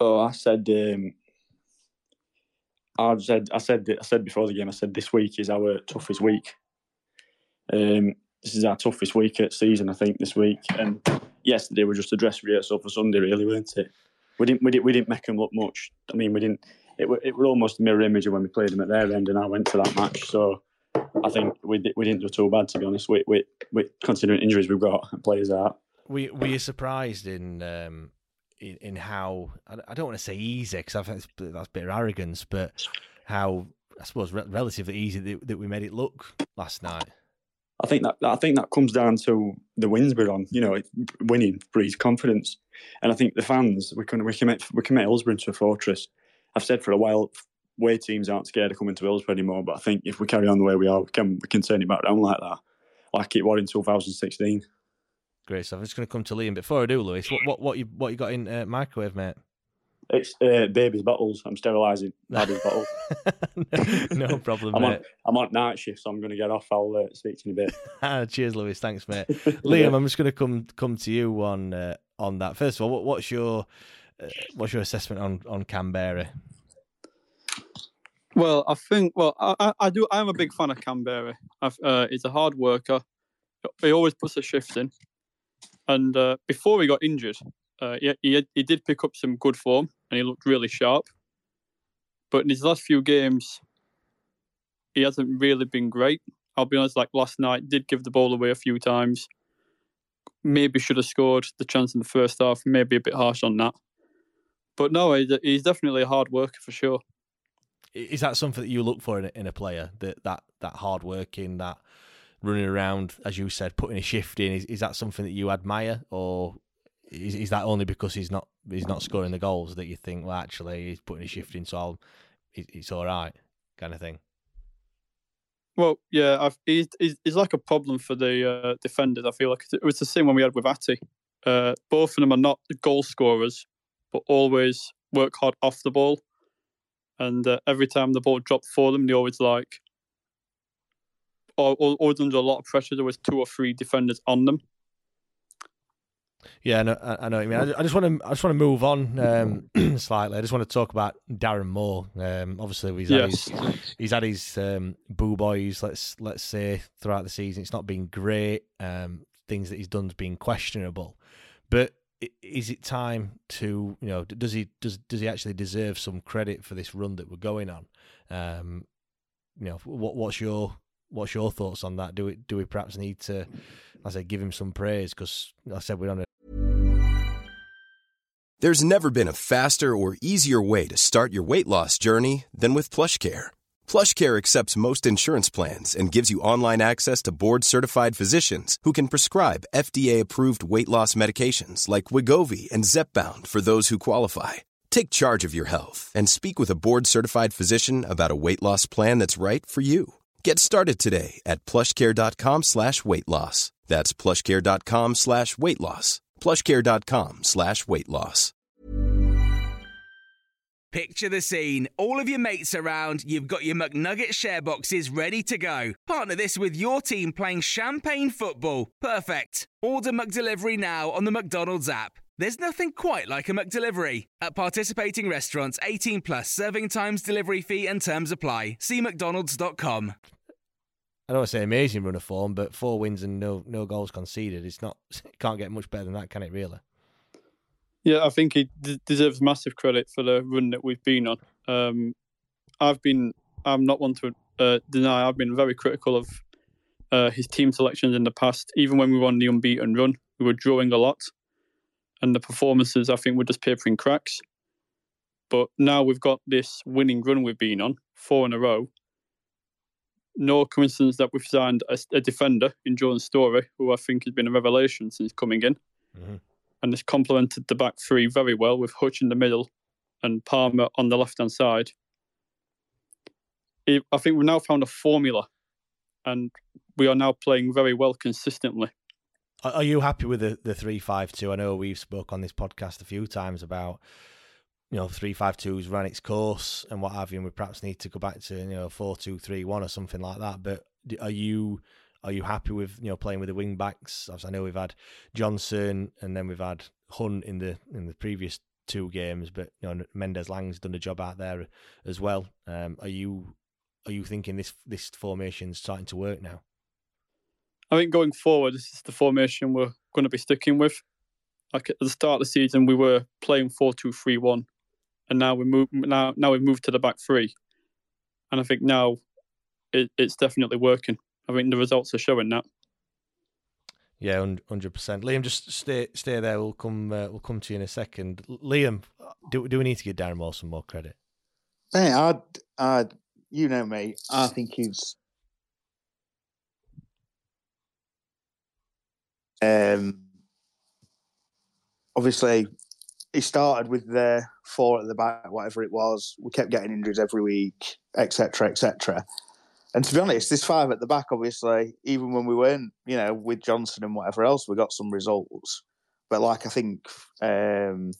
Oh, I said, um, I said, I said, I said before the game, I said this week is our toughest week. Um, this is our toughest week at season, I think, this week. And yesterday was just a dress rehearsal for Sunday, really, weren't it? We didn't, we didn't, we didn't make them look much. I mean, we didn't. It, were- it was almost a mirror image of when we played them at their end, and I went to that match. So I think we we didn't do too bad, to be honest. We, we, we considering injuries we've got and players out. Were, were you surprised in um, in, in how I don't want to say easy because I think that's, that's a bit of arrogance, but how I suppose re- relatively easy that, that we made it look last night. I think that I think that comes down to the wins we're on. You know, winning breeds confidence, and I think the fans we can we can make we can make Hillsborough into a fortress. I've said for a while, way teams aren't scared of coming to Hillsborough anymore. But I think if we carry on the way we are, we can we can turn it back around like that, like it was in 2016. Great stuff. I'm just going to come to Liam. Before I do, Lewis, what what what you what you got in uh, microwave, mate? It's uh, baby's bottles. I'm sterilising baby's bottles. no problem, I'm mate. on I'm on night shift, so I'm going to get off. I'll uh, speak to you in a bit. Ah, Cheers, Lewis. Thanks, mate. Liam, I'm just going to come come to you on uh, on that. First of all, what, what's your uh, what's your assessment on on Kamberi? Well, I think. Well, I, I- I do. I'm a big fan of Kamberi. I've, uh, he's a hard worker. He always puts a shift in. And uh, before he got injured, uh, he, he he did pick up some good form, and he looked really sharp. But in his last few games, he hasn't really been great. I'll be honest. Like last night, did give the ball away a few times. Maybe should have scored the chance in the first half. Maybe a bit harsh on that. But no, he's, definitely a hard worker for sure. Is that something that you look for in a, in a player? That that that hard working, that running around, as you said, putting a shift in. Is, is that something that you admire, or is, is that only because he's not he's not scoring the goals that you think, well, actually, he's putting a shift in, so I'll, it's all right, kind of thing? Well, yeah, I've, he's, he's, like a problem for the uh, defenders. I feel like it was the same one we had with Atty. Uh, both of them are not goal scorers, but always work hard off the ball. And uh, every time the ball dropped for them, they always like, or, always under a lot of pressure. There was two or three defenders on them. Yeah, I know, I know what you mean. I just want to, I just want to move on um, slightly. I just want to talk about Darren Moore. Um, obviously, he's had yes. his, he's had his um, boo boys. Let's let's say throughout the season, it's not been great. Um, things that he's done's been questionable, but is it time to you know does he does does he actually deserve some credit for this run that we're going on? Um, you know, what what's your what's your thoughts on that? Do we do we perhaps need to, I say, give him some praise because I said we're on a. There's never been a faster or easier way to start your weight loss journey than with PlushCare. Plush Care accepts most insurance plans and gives you online access to board-certified physicians who can prescribe FDA-approved weight loss medications like Wegovy and Zepbound for those who qualify. Take charge of your health and speak with a board-certified physician about a weight loss plan that's right for you. Get started today at plushcare.com slash weight loss. That's plushcare.com slash weight loss. Plushcare.com slash weight loss. Picture the scene. All of your mates around, you've got your McNugget share boxes ready to go. Partner this with your team playing champagne football. Perfect. Order McDelivery now on the McDonald's app. There's nothing quite like a McDelivery. At participating restaurants, 18 plus serving times, delivery fee, and terms apply. See McDonald's.com. I don't want to say amazing run of form, but four wins and no no goals conceded. It's not it can't get much better than that, can it? Really? Yeah, I think he d- deserves massive credit for the run that we've been on. Um, I've been I'm not one to uh, deny I've been very critical of uh, his team selections in the past. Even when we were on the unbeaten run, we were drawing a lot, and the performances I think were just papering cracks. But now we've got this winning run we've been on four in a row no coincidence that we've signed a, a, defender in Jordan Storey, who I think has been a revelation since coming in. Mm-hmm. And has complemented the back three very well with Hutch in the middle and Palmer on the left hand side. I think we've now found a formula and we are now playing very well consistently. Are you happy with the, the 352? I know we've spoke on this podcast a few times about you know, three five two's ran its course and what have you, and we perhaps need to go back to you know four two three one or something like that. But are you are you happy with you know playing with the wing backs? I know we've had Johnson and then we've had Hunt in the in the previous two games, but you know Mendez-Laing's done a job out there as well. Um, are you are you thinking this this formation's starting to work now? I think going forward, this is the formation we're going to be sticking with. Like at the start of the season, we were playing four two three one and now we move now now we've moved to the back three, and I think now it, it's definitely working. I think the results are showing that. Yeah, hundred percent. Liam, just stay stay there. We'll come uh, we'll come to you in a second. Liam, do do we need to give Darren Moore some more credit? Hey, I, I, you know me. I think he's um obviously he started with the four at the back, whatever it was. We kept getting injuries every week, etc., etc. And to be honest, this five at the back, obviously, even when we weren't, you know, with Johnson and whatever else, we got some results. But like I think, um,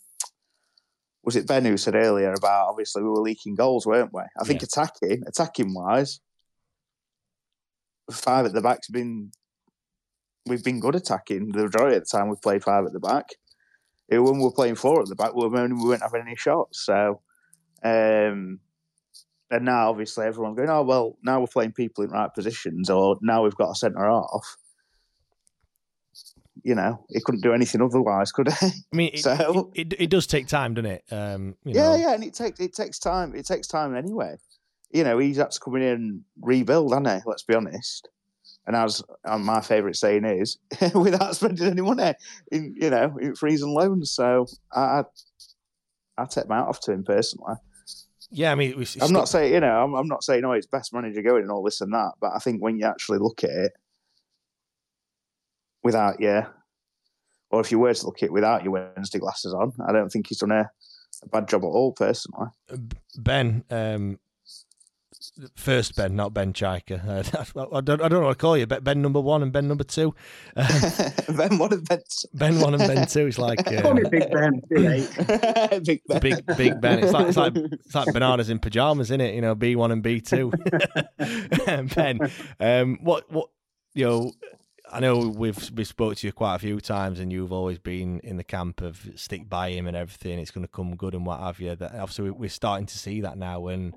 was it Ben who said earlier about obviously we were leaking goals, weren't we? I think yeah. attacking, attacking wise, five at the back's been we've been good attacking the majority of the time. We've played five at the back when we were playing four at the back, we, weren't, having any shots. So, um, and now obviously everyone's going, oh well, now we're playing people in right positions, or now we've got a centre off. You know, it couldn't do anything otherwise, could it? I mean, it, so it, it, it, does take time, doesn't it? Um, yeah, know. yeah, and it takes it takes time. It takes time anyway. You know, he's had to come in and rebuild, hasn't he? Let's be honest. And as um, my favourite saying is, without spending any money, in you know, in freezing loans. So I, I take my hat off to him personally. Yeah, I mean, I'm still... not saying you know, I'm, I'm, not saying oh, it's best manager going and all this and that, but I think when you actually look at it, without yeah, or if you were to look at it without your Wednesday glasses on, I don't think he's done a, a bad job at all, personally. Ben, um, first Ben, not Ben Chika. Uh, I, don't, I don't know what to call you. Ben number one and Ben number two. Um, ben one and Ben. Ben one and Ben two. It's like uh, call me Big Ben. Big Ben. Big Big Ben. It's like it's like it's like bananas in pajamas, isn't it? You know, B one and B two. ben, um, what what you know. I know we've we spoke to you quite a few times, and you've always been in the camp of stick by him and everything. It's going to come good and what have you. That obviously we're starting to see that now. And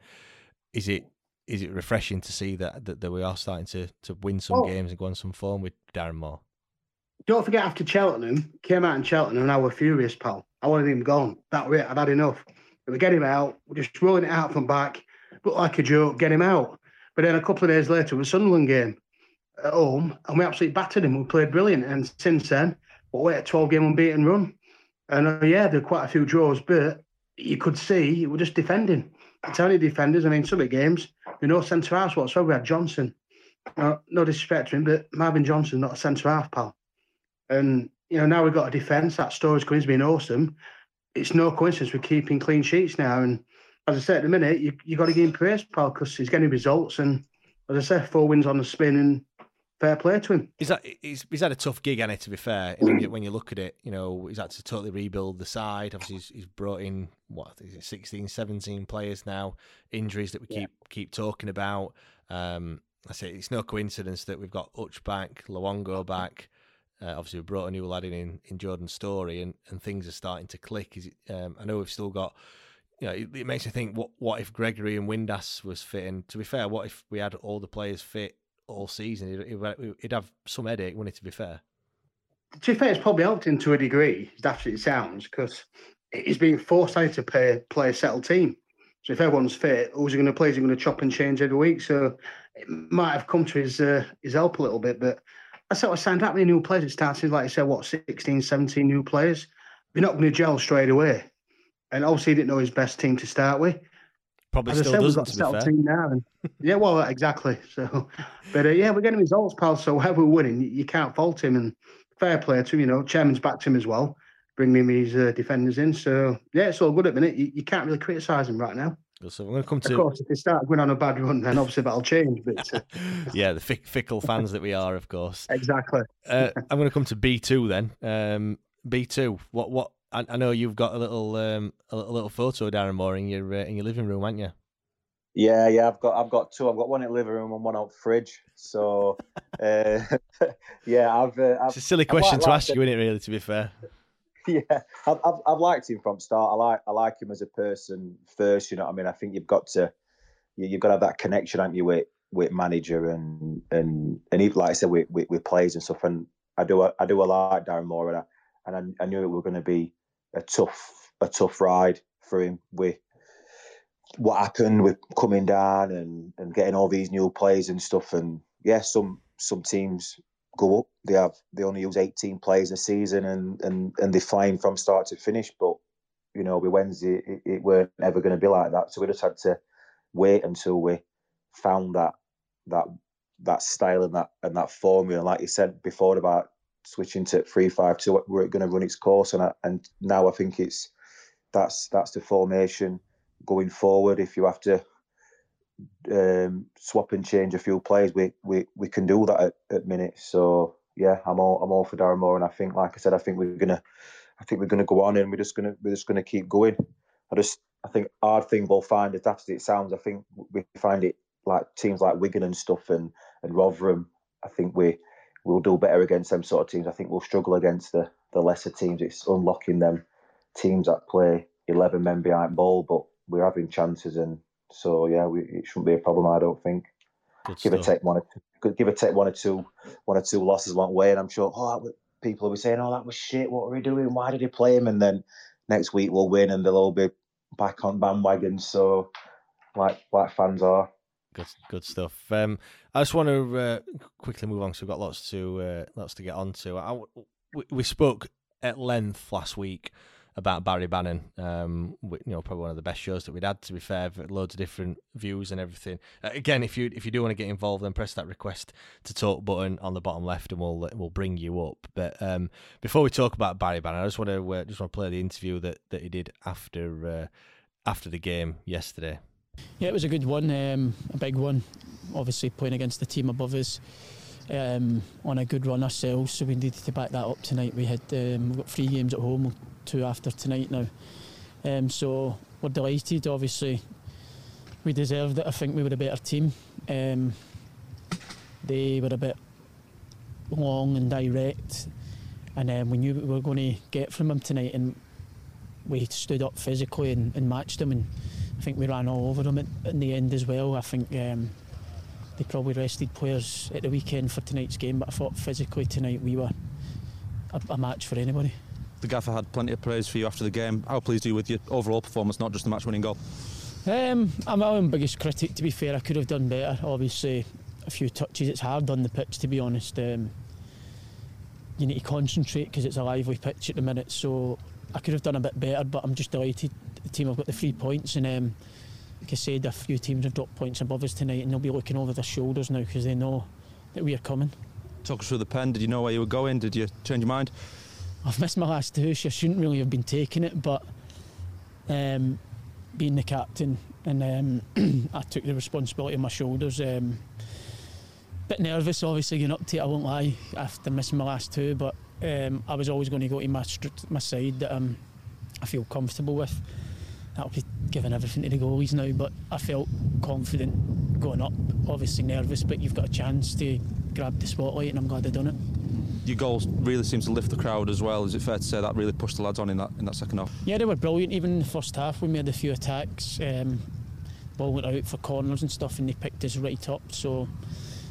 is it is it refreshing to see that that, that we are starting to to win some oh. games and go on some form with Darren Moore? Don't forget, after Cheltenham came out in Cheltenham, and I were furious, pal. I wanted him gone. That way, I'd had enough. But we get him out. We're just rolling it out from back. Look like a joke. Get him out. But then a couple of days later, was Sunderland game at home, and we absolutely battered him. We played brilliant, and since then, we're at a 12 game unbeaten run. And uh, yeah, there are quite a few draws, but you could see we're just defending. It's only defenders. I mean, some of the games, you know, centre halves whatsoever. We had Johnson. No, no disrespect to him, but Marvin Johnson's not a centre half, pal. And you know, now we've got a defence. That Storey's has been awesome. It's no coincidence we're keeping clean sheets now. And as I said at the minute, you you got to give him praise, pal, because he's getting results. And as I said, four wins on the spin, and fair play to him. Is that he's, he's had a tough gig, and to be fair, when you, look at it, you know, he's had to totally rebuild the side. Obviously, he's, he's brought in what is it, 16, 17 players now. Injuries that we yeah. keep keep talking about. Um, I say it's no coincidence that we've got Hutch back, Luongo back. Uh, obviously, we brought a new lad in, in, Jordan Storey, and, and things are starting to click. Is it, um, I know we've still got you know, it, it, makes me think what what if Gregory and Windass was fit? And to be fair, what if we had all the players fit all season. He'd, he'd have some headache, wouldn't it, to be fair? To be fair, it's probably helped him to a degree, as daft it sounds, because he's being forced out to play, play a settled team. So if everyone's fit, who's he going to play? Is he going to chop and change every week? So it might have come to his uh, his help a little bit. But I said I signed that many new players. It started, like I said, what, 16, 17 new players. You're not going to gel straight away. And obviously, he didn't know his best team to start with. Probably As still I said, doesn't. We've got to be fair. now, and yeah, well, exactly. So, but uh, yeah, we're getting results, pal. So whoever we're winning, you, you, can't fault him. And fair play to him. You know, chairman's backed him as well, bringing his uh, defenders in. So yeah, it's all good at the minute. You, you can't really criticise him right now. So we're going to come to. Of course, if they start going on a bad run, then obviously that'll change. But uh... yeah, the fick, fickle fans that we are, of course. Exactly. uh, I'm going to come to B two then. Um, B two. What what I, I know you've got a little um, a little photo, Darren Moore, in your uh, in your living room, haven't you? Yeah, yeah, I've got I've got two. I've got one in the living room and one out the fridge. So, uh, yeah, I've, uh, I've. It's a silly question to ask you, isn't it? Really, to be fair. Yeah, I've, I've, I've liked him from start. I like I like him as a person first. You know, what I mean, I think you've got to you, have got to have that connection, haven't you, with with manager and and and even, like I said, with, with, with players and stuff. And I do I do a like Darren Moore, and I, and I, I knew it was going to be a tough a tough ride for him with what happened with coming down and, and getting all these new players and stuff. And yeah, some some teams go up. They have they only use 18 players a season and and and they flying from start to finish. But you know, with Wednesday, it, it weren't ever going to be like that. So we just had to wait until we found that that that style and that and that formula. Like you said before about switching to three five two, we're going to run its course. And I, and now I think it's that's that's the formation going forward. If you have to um, swap and change a few players, we we, we can do that at, at minutes. So yeah, I'm all I'm all for Darren Moore, and I think, like I said, I think we're gonna, I think we're gonna go on, and we're just gonna we're just gonna keep going. I just I think hard thing we'll find, as daft as it sounds, I think we find it like teams like Wigan and stuff, and and Rotherham. I think we we'll do better against them sort of teams. I think we'll struggle against the the lesser teams. It's unlocking them teams that play eleven men behind ball, but we're having chances, and so yeah, we, it shouldn't be a problem. I don't think. Good give stuff. or take one, or, give or take one or two, one or two losses the way, and I'm sure oh, people will be saying, "Oh, that was shit. What were we doing? Why did he play him?" And then next week we'll win, and they'll all be back on bandwagons. So, like like fans are. Good, good stuff. Um, I just want to uh, quickly move on because we've got lots to uh, lots to get onto. I, we, we spoke at length last week about Barry Bannan. Um, you know, probably one of the best shows that we'd had. To be fair, loads of different views and everything. Uh, again, if you if you do want to get involved, then press that request to talk button on the bottom left, and we'll we'll bring you up. But um, before we talk about Barry Bannan, I just want to uh, just want to play the interview that, that he did after uh, after the game yesterday. Yeah, it was a good one, um, a big one. Obviously, playing against the team above us um, on a good run ourselves, so we needed to back that up tonight. We had um, we've got three games at home, two after tonight now. Um, so we're delighted. Obviously, we deserved it. I think we were a better team. Um, they were a bit long and direct, and um, we knew what we were going to get from them tonight, and we stood up physically and, and matched them, and think we ran all over them at, in the end as well. I think um, they probably rested players at the weekend for tonight's game, but I thought physically tonight we were a, a match for anybody. The gaffer had plenty of praise for you after the game. How pleased are you with your overall performance, not just the match-winning goal? Um, I'm my own biggest critic, to be fair. I could have done better. Obviously, a few touches. It's hard on the pitch, to be honest. Um, you need to concentrate because it's a lively pitch at the minute. So I could have done a bit better, but I'm just delighted the team have got the three points. And um, like I said, a few teams have dropped points above us tonight, and they'll be looking over their shoulders now because they know that we are coming. Talk us through the pen. Did you know where you were going? Did you change your mind? I've missed my last two, so I shouldn't really have been taking it, but um, being the captain and um, I took the responsibility on my shoulders. Um, bit nervous, obviously, getting up to it, I won't lie, after missing my last two, but um, I was always going to go to my, my side that um, I feel comfortable with. That'll be giving everything to the goalies now, but I felt confident going up. Obviously nervous, but you've got a chance to grab the spotlight, and I'm glad I've done it your goals really seems to lift the crowd as well. Is it fair to say that really pushed the lads on in that in that second half? Yeah, they were brilliant. Even in the first half, we made a few attacks. Um, ball went out for corners and stuff, and they picked us right up. So,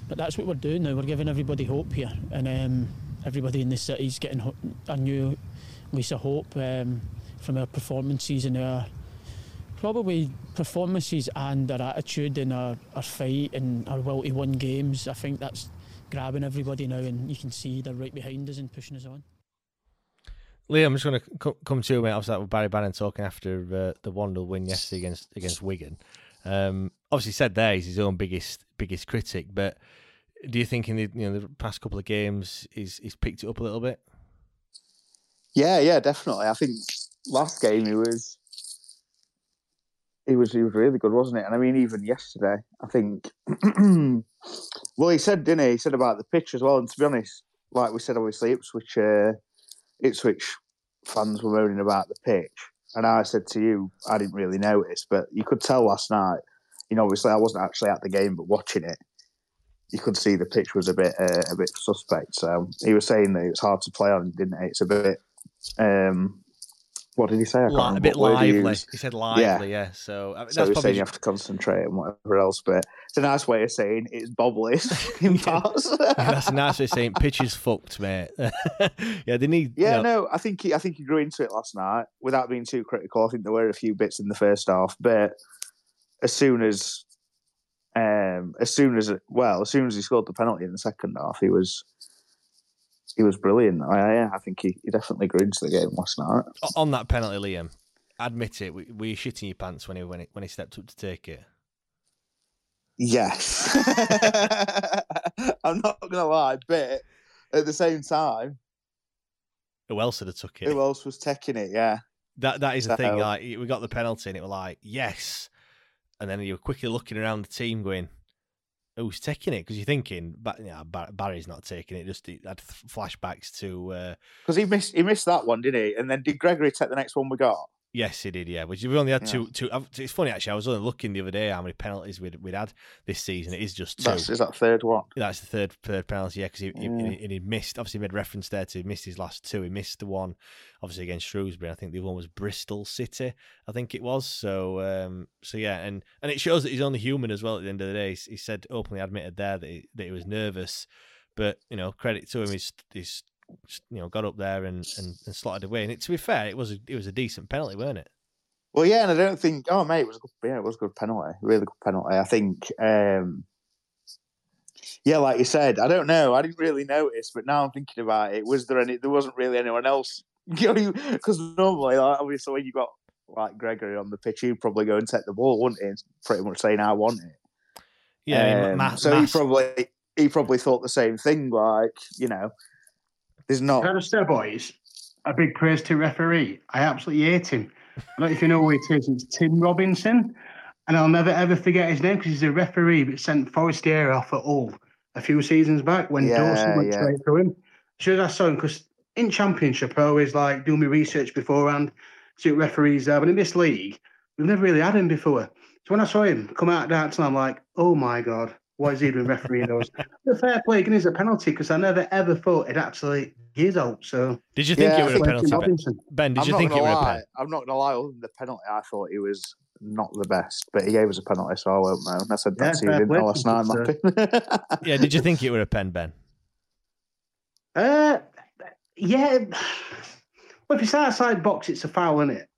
but that's what we're doing now. We're giving everybody hope here, and um, everybody in the city's getting a new lease of hope um, from our performances and our probably performances and our attitude and our, our fight and our will to win games. I think that's grabbing everybody now, and you can see they're right behind us and pushing us on. Liam, I'm just going to come to you, mate. I was with Barry Bannan talking after uh, the 1 0 win yesterday against against Wigan. Um, obviously, said there he's his own biggest biggest critic, but do you think in the you know the past couple of games he's he's picked it up a little bit? Yeah, yeah, definitely. I think last game he was he was he was really good, wasn't it? And I mean, even yesterday, I think. well, he said, didn't he? He said about the pitch as well. And to be honest, like we said, obviously Ipswich, uh, Ipswich fans were moaning about the pitch, and I said to you, I didn't really notice, but you could tell last night. You know, obviously, I wasn't actually at the game, but watching it, you could see the pitch was a bit uh, a bit suspect. So he was saying that it was hard to play on, didn't it? It's a bit. Um, what did he say? a bit lively. He, he, said lively, yeah. yeah. So, I mean, so he's saying you have to concentrate and whatever else, but it's a nice way of saying it's bobbless in parts. that's a nice way of saying pitch is fucked, mate. yeah, they need. Yeah, you know... no, I think he, I think he grew into it last night without being too critical. I think there were a few bits in the first half, but as soon as, um, as soon as well, as soon as he scored the penalty in the second half, he was he was brilliant. I, I think he, he definitely grew into the game last night. On that penalty, Liam, admit it. Were you shitting your pants when he when he, when he stepped up to take it? Yes, I'm not gonna lie, but at the same time, who else had took it? Who else was taking it? Yeah, that that is the thing. Like we got the penalty, and it was like yes, and then you were quickly looking around the team, going, who's taking it because you're thinking, but yeah, Barry's not taking it. Just had flashbacks to because uh, he missed he missed that one, didn't he? And then did Gregory take the next one we got? Yes, he did. Yeah, which we only had yeah. two. Two. It's funny actually. I was only looking the other day how many penalties we'd, we'd had this season. It is just two. That's, is that third one? That's the third third penalty. Yeah, because he, yeah. he, he, missed. Obviously, made reference there to he missed his last two. He missed the one, obviously against Shrewsbury. I think the other one was Bristol City. I think it was. So, um, so yeah, and and it shows that he's only human as well. At the end of the day, he, he said openly admitted there that he, that he was nervous, but you know, credit to him, he's he's you know got up there and, and, and slotted away. And it, to be fair, it was a, it was a decent penalty, weren't it? Well, yeah, and I don't think. Oh, mate, it was a good, yeah, it was a good penalty, really good penalty. I think. um Yeah, like you said, I don't know. I didn't really notice, but now I'm thinking about it. Was there any? There wasn't really anyone else. Because normally, like, obviously, when you got like Gregory on the pitch, he'd probably go and take the ball, wouldn't he? Pretty much saying, "I want it." Yeah. Um, mass, so mass. he probably he probably thought the same thing. Like you know, there's not. Say, boys, a big praise to referee. I absolutely hate him. I don't know if you know who it is. It's Tim Robinson. and I'll never ever forget his name because he's a referee that sent Forestieri off at Hull a few seasons back when Yeah, Dawson went yeah. straight through him. Sure, I saw him because in Championship, I always like do my research beforehand, see what referees are. But in this league, we've never really had him before. So when I saw him come out of dance, I'm like, oh my god, what is he doing refereeing those? the fair play again is a penalty because I never ever thought it actually is out. So Did you think Yeah, it was a penalty, Ben? Robinson. Ben, did I'm you not think it gonna was a lie. I'm not gonna lie. Other than the penalty, I thought he was not the best, but he gave us a penalty, so I won't know. I said Yeah, that to you didn't I, play. last night, Mappy. Yeah, did you think it were a pen, Ben? Uh, yeah. Well, if it's outside box, it's a foul, isn't it?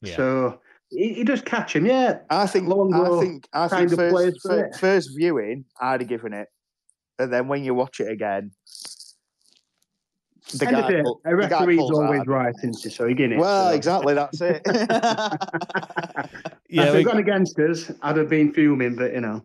Yeah. So he, he does catch him. Yeah, I think. Luongo I think. I think of plays first, for fir- it. first viewing, I'd have given it, and then when you watch it again, the End of guy, it, pull- a the guy referee's pulls out. always right, isn't he? So he getting it. Well, so. exactly. That's it. Yeah, if we- they'd gone against us, I'd have been fuming, but you know.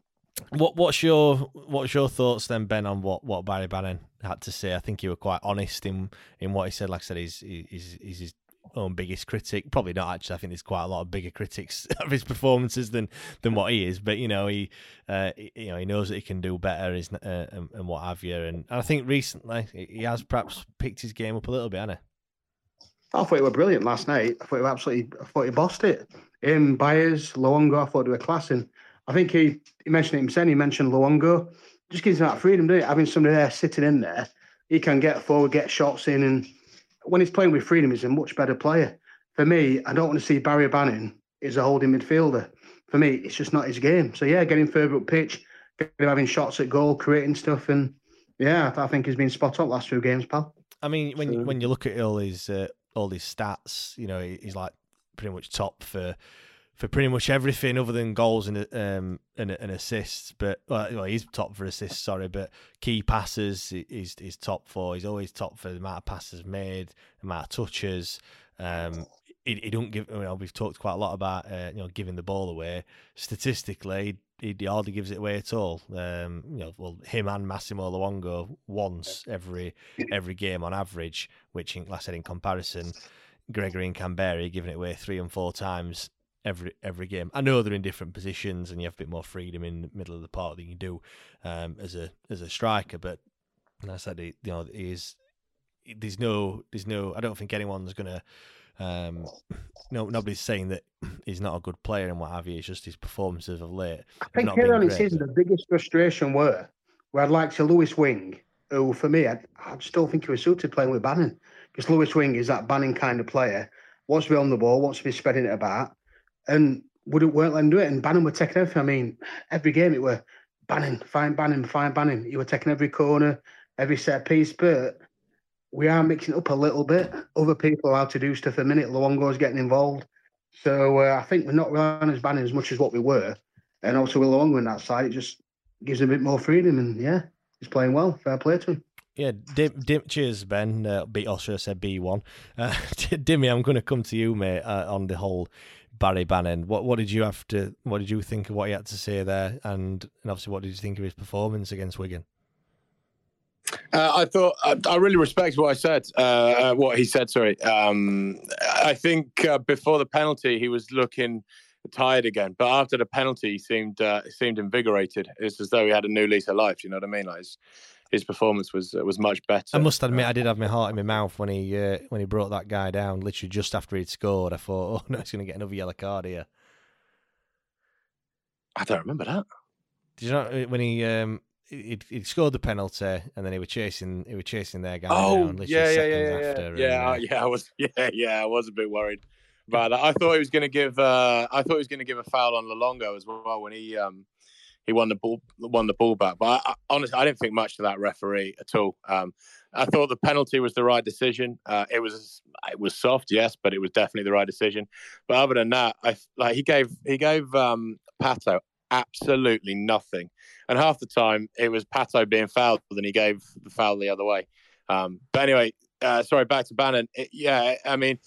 What what's your what's your thoughts then, Ben, on what, what Barry Bannan had to say? I think you were quite honest in in what he said. Like I said, he's he's, he's his own biggest critic. Probably not actually. I think there's quite a lot of bigger critics of his performances than than what he is. But you know, he uh, he- you know he knows that he can do better, is uh, and, and what have you. And, I think recently he he has perhaps picked his game up a little bit, hasn't he? I thought it were brilliant last night. I thought he absolutely, I thought he bossed it. Him, Byers, Luongo, I thought they were class. And I think he, he mentioned it himself, he mentioned Luongo. Just gives him that freedom, doesn't it? Having somebody there sitting in there, he can get forward, get shots in. And when he's playing with freedom, he's a much better player. For me, I don't want to see Barry Bannan as a holding midfielder. For me, it's just not his game. So, yeah, getting further up pitch, getting having shots at goal, creating stuff. And yeah, I think he's been spot on last few games, pal. I mean, when So- when you look at all his uh, all his stats, you know, he's like pretty much top for for pretty much everything other than goals and um and, and assists. But well, he's top for assists, sorry, but key passes he's he's top for. He's always top for the amount of passes made, the amount of touches. Um, he, he don't give. You know, we've talked quite a lot about uh, you know giving the ball away. Statistically, he, he hardly gives it away at all. Um, you know, well, him and Massimo Luongo once every every game on average, which, in, like I said, in comparison, Gregory and Kamberi giving it away three and four times every every game. I know they're in different positions and you have a bit more freedom in the middle of the park than you do um, as a as a striker, but like I said, you know, is there's no there's no I don't think anyone's gonna um no nobody's saying that he's not a good player and what have you. It's just his performances of late. I think here on the season, the biggest frustration were where I'd like to Lewis Wing, who for me, I, I still think he was suited playing with Bannan because Lewis Wing is that Bannan kind of player, wants to be on the ball, wants to be spreading it about, and wouldn't weren't letting him do it. And Bannan were taking everything. I mean, every game it were Bannan, find Bannan, find Bannan. You were taking every corner, every set piece, but we are mixing up a little bit. Other people are how to do stuff the minute. Luongo's getting involved. So uh, I think we're not relying as Bannan as much as what we were. And also with Luongo on that side, it just gives him a bit more freedom. And yeah, he's playing well. Fair play to him. Yeah, Dim, Dim, cheers, Ben. Uh, B, or I say B1? Uh, Dimmy, I'm going to come to you, mate, uh, on the whole Barry Bannan. What what did you have to? What did you think of what he had to say there? And, and obviously, what did you think of his performance against Wigan? Uh, I thought I, I really respect what I said. Uh, uh, what he said. Sorry. Um, I think uh, before the penalty, he was looking tired again, but after the penalty, he seemed uh, seemed invigorated. It's as though he had a new lease of life. You know what I mean? Like his, performance was uh, was much better. I must admit, I did have my heart in my mouth when he uh, when he brought that guy down. Literally just after he'd scored, I thought, "Oh no, he's going to get another yellow card here." I don't remember that. Did you know when he um he'd, he'd scored the penalty and then he was chasing he was chasing their guy Oh, down literally yeah, yeah, seconds yeah, yeah, after. yeah, and, uh, yeah. I was, yeah, yeah. I was a bit worried about that. I thought he was going to give. Uh, I thought he was going to give a foul on Luongo as well when he um, he won the ball won the ball back. But I, I, honestly, I didn't think much to that referee at all. Um, I thought the penalty was the right decision. Uh, it was it was soft, yes, but it was definitely the right decision. But other than that, I like he gave he gave um, Pato absolutely nothing, and half the time it was Pato being fouled, and he gave the foul the other way. Um, but anyway, uh, sorry, back to Bannan. It, yeah, I mean,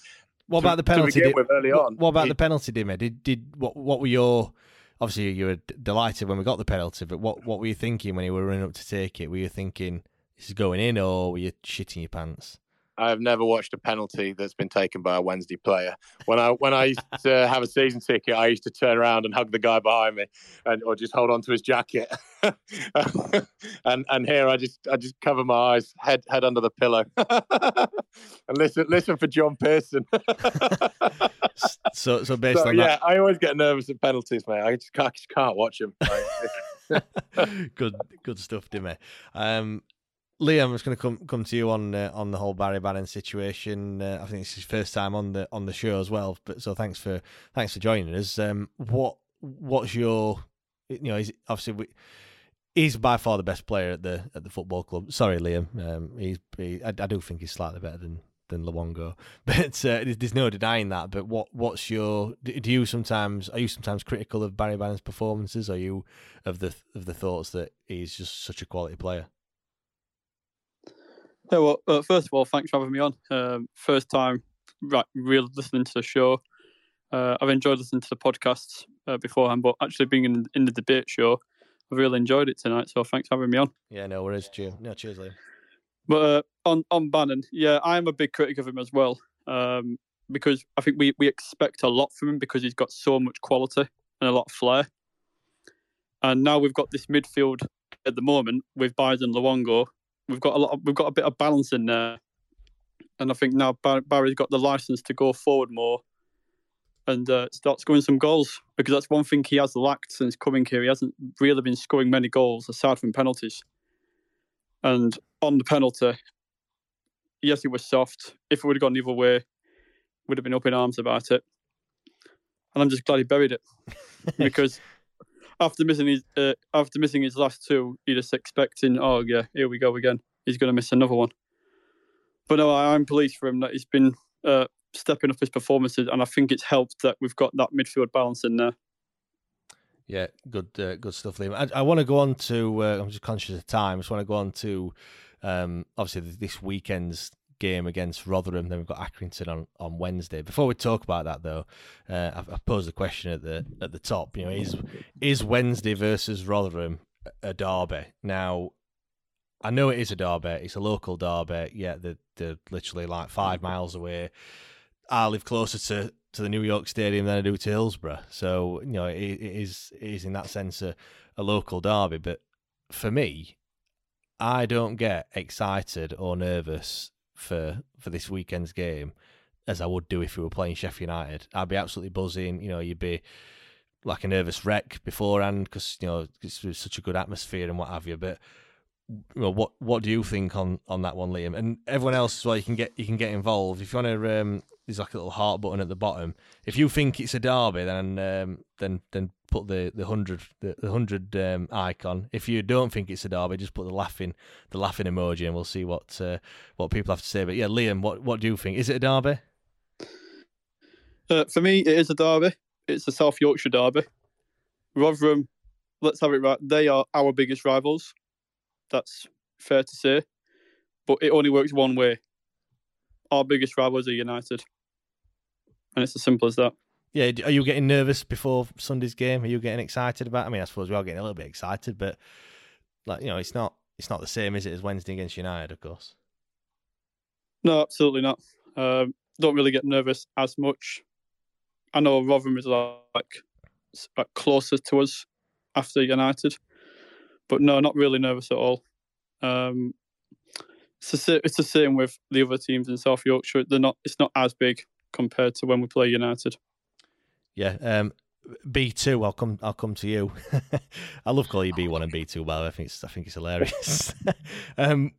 What to- about the to penalty? begin Did- with early on? What about he- the penalty, Dimmy? Did did what what were your obviously you were d- delighted when we got the penalty, but what what were you thinking when you were running up to take it? Were you thinking this is going in, or were you shitting your pants? I have never watched a penalty that's been taken by a Wednesday player. When I when I used to have a season ticket, I used to turn around and hug the guy behind me, and or just hold on to his jacket. and and here I just I just cover my eyes, head head under the pillow, and listen listen for John Pearson. so so based so, on yeah, that, I always get nervous at penalties, mate. I just can't, I just can't watch them. good good stuff, Dimmy. Um, Liam, I'm just going to come come to you on uh, on the whole Barry Bannan situation. Uh, I think it's his first time on the on the show as well. But so thanks for thanks for joining us. Um, what what's your you know? He's obviously we, he's by far the best player at the at the football club. Sorry, Liam. Um, he's he, I, I do think he's slightly better than than Luongo, but uh, there's no denying that. But what what's your do you sometimes are you sometimes critical of Barry Bannan's performances? Are you of the of the thoughts that he's just such a quality player? Yeah, well, uh, first of all, thanks for having me on. Um, first time, right, really listening to the show. Uh, I've enjoyed listening to the podcasts uh, beforehand, but actually being in, in the debate show, I've really enjoyed it tonight. So thanks for having me on. Yeah, no worries, Jim. No, cheers, Liam. But uh, on on Bannan, yeah, I'm a big critic of him as well um, because I think we we expect a lot from him because he's got so much quality and a lot of flair. And now we've got this midfield at the moment with Byers Luongo. We've got a lot. Of, we've got a bit of balance in there, and I think now Barry's got the license to go forward more and uh, start scoring some goals because that's one thing he has lacked since coming here. He hasn't really been scoring many goals aside from penalties. And on the penalty, yes, it was soft. If it would have gone the other way, would have been up in arms about it. And I'm just glad he buried it because after missing his uh, after missing his last two, you're just expecting, oh yeah, here we go again. He's going to miss another one. But no, I'm pleased for him that he's been uh, stepping up his performances, and I think it's helped that we've got that midfield balance in there. Yeah, good, uh, good stuff, Liam. I, I want to go on to. Uh, I'm just conscious of time. I just want to go on to um, obviously this weekend's game against Rotherham. Then we've got Accrington on, on Wednesday. Before we talk about that, though, uh, I've, I've posed the question at the at the top. You know, is is Wednesday versus Rotherham a derby? Now, I know it is a derby. It's a local derby. Yeah, they're, they're literally like five miles away. I live closer to, to the New York Stadium than I do to Hillsborough. So, you know, it, it is it is in that sense a, a local derby. But for me, I don't get excited or nervous for for this weekend's game as I would do if we were playing Sheffield United. I'd be absolutely buzzing. You know, you'd be like a nervous wreck beforehand because you know it's, it's such a good atmosphere and what have you. But you know, what what do you think on, on that one, Liam? And everyone else as well. You can get you can get involved if you want to. Um, there's like a little heart button at the bottom. If you think it's a derby, then um, then then put the the hundred the, the hundred um, icon. If you don't think it's a derby, just put the laughing the laughing emoji, and we'll see what uh, what people have to say. But yeah, Liam, what what do you think? Is it a derby? Uh, for me, it is a derby. It's a South Yorkshire derby. Rotherham, let's have it right. They are our biggest rivals. That's fair to say, but it only works one way. Our biggest rivals are United, and it's as simple as that. Yeah, are you getting nervous before Sunday's game? Are you getting excited about? I mean, I suppose we are getting a little bit excited, but like you know, it's not it's not the same, is it, as Wednesday against United, of course. No, absolutely not. Um, don't really get nervous as much. I know Rotherham is like, like closer to us after United, but no, not really nervous at all. Um, it's the, it's the same with the other teams in South Yorkshire. They're not. It's not as big compared to when we play United. Yeah. Um, B two. I'll come. I'll come to you. I love calling you B one and B two. Well, I think it's. I think it's hilarious. um,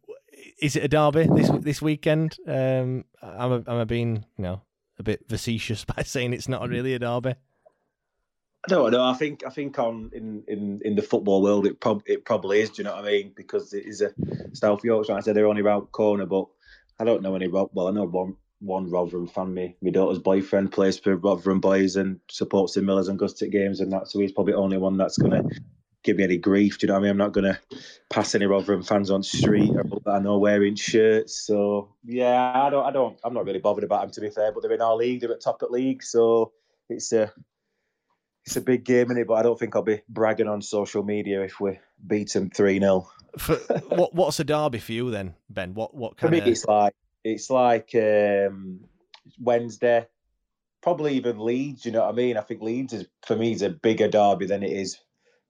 is it a derby this this weekend? Um, am I, am I being you know a bit facetious by saying it's not really a derby? I don't know. I think I think on in, in, in the football world it prob- it probably is. Do you know what I mean? Because it is a South Yorkshire. I said they're only round corner, but I don't know any. Rob. Well, I know one one Rotherham fan. Me, my daughter's boyfriend plays for Rotherham boys and supports the Millers and Gustic games and that. So he's probably the only one that's gonna give me any grief. Do you know what I mean? I'm not gonna pass any Rotherham fans on street I know wearing shirts. So yeah, I don't. I don't. I'm not really bothered about them to be fair. But they're in our league. They're at top at league. So it's a it's a big game in it, but I don't think I'll be bragging on social media if we beat them three 0 what what's a derby for you then, Ben? What what kind of? For me, it's like it's like um, Wednesday, probably even Leeds. You know what I mean? I think Leeds is for me is a bigger derby than it is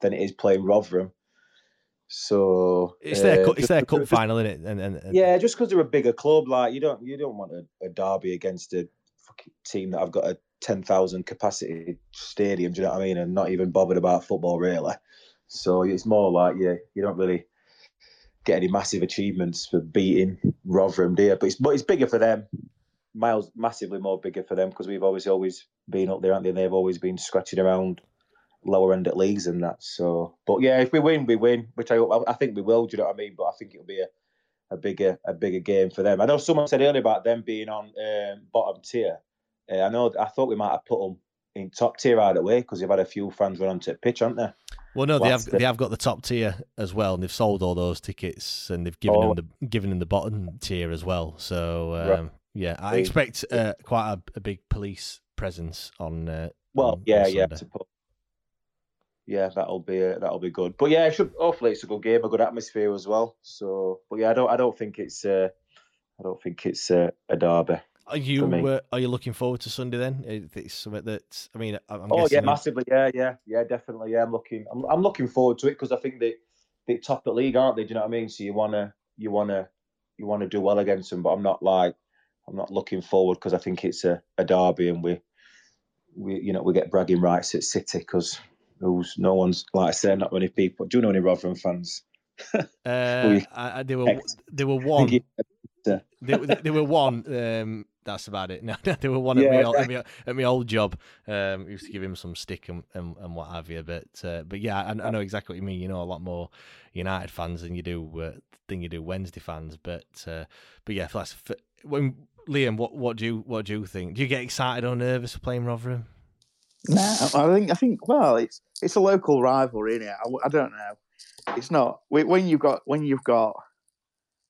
than it is playing Rotherham. So it's their uh, it's their cup just- final, isn't it? And, and, and Yeah, just because they're a bigger club, like you don't you don't want a, a derby against a fucking team that I've got a ten thousand capacity stadium. Do you know what I mean? And not even bothered about football really. So it's more like yeah, you don't really get any massive achievements for beating Rotherham, do you? But it's but it's bigger for them. Miles massively more bigger for them because we've always always been up there, aren't they? They've always been scratching around lower end at leagues and that. So, but yeah, if we win, we win, which I I think we will. Do you know what I mean? But I think it'll be a, a bigger a bigger game for them. I know someone said earlier about them being on um, bottom tier. Uh, I know. I thought we might have put them in top tier right away because they've had a few fans run onto the pitch, haven't they? Well, no, they have uh, they have got the top tier as well, and they've sold all those tickets, and they've given Oh. them the given them the bottom tier as well. So um, Right. yeah, I expect uh, quite a, a big police presence on. Uh, Well, on- yeah, on yeah. I. Yeah, that'll be uh, that'll be good. But yeah, it should hopefully it's a good game, a good atmosphere as well. So, but yeah, I don't I don't think it's uh, I don't think it's uh, a derby. Are you uh, are you looking forward to Sunday then? Is it something that I mean, I'm oh yeah, massively. Yeah, yeah, yeah, definitely. Yeah, I'm looking. I'm, I'm looking forward to it because I think they they top the league, aren't they? Do you know what I mean? So you wanna you wanna you wanna do well against them, but I'm not like I'm not looking forward because I think it's a, a derby and we we you know we get bragging rights at City because who's no one's like I said, not many people. Do you know any Rotherham fans? Uh, We- I, I, they were Ex- they were one. they, they were one. Um, that's about it. No, they were one at, Yeah, my, old, at, my, at my old job. Um, used to give him some stick and, and, and what have you. But uh, but yeah, I, I know exactly what you mean. You know a lot more United fans than you do uh, than you do Wednesday fans. But uh, but yeah, that's when Liam. What what do you what do you think? Do you get excited or nervous for playing Rotherham? No, I think I think well, it's it's a local rivalry, is I, I don't know. It's not when you've got when you've got.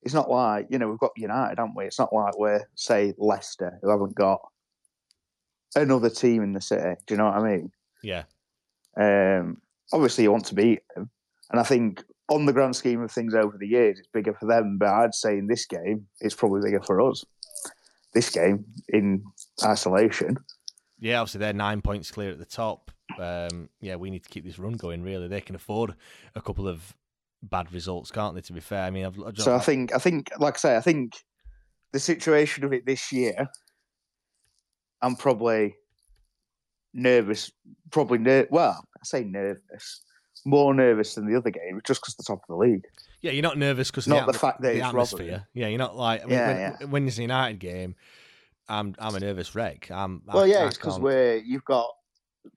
It's not like you know we've got United, haven't we? It's not like we're say Leicester who haven't got another team in the city. Do you know what I mean? Yeah. Um, obviously, you want to beat them, and I think on the grand scheme of things over the years, it's bigger for them. But I'd say in this game, it's probably bigger for us. This game in isolation. Yeah, obviously they're nine points clear at the top. Um, yeah, we need to keep this run going. Really, they can afford a couple of bad results, can't they? To be fair, I mean, I've, I've So I think, I think, like I say, I think the situation of it this year, I'm probably nervous. Probably ner- Well, I say nervous, more nervous than the other game, just because the top of the league. Yeah, you're not nervous because Not the fact that the it's atmosphere. Yeah, you're not like I mean, Yeah, when, yeah. when it's a United game, I'm I'm a nervous wreck. I'm Well, I, yeah, I it's because we're you've got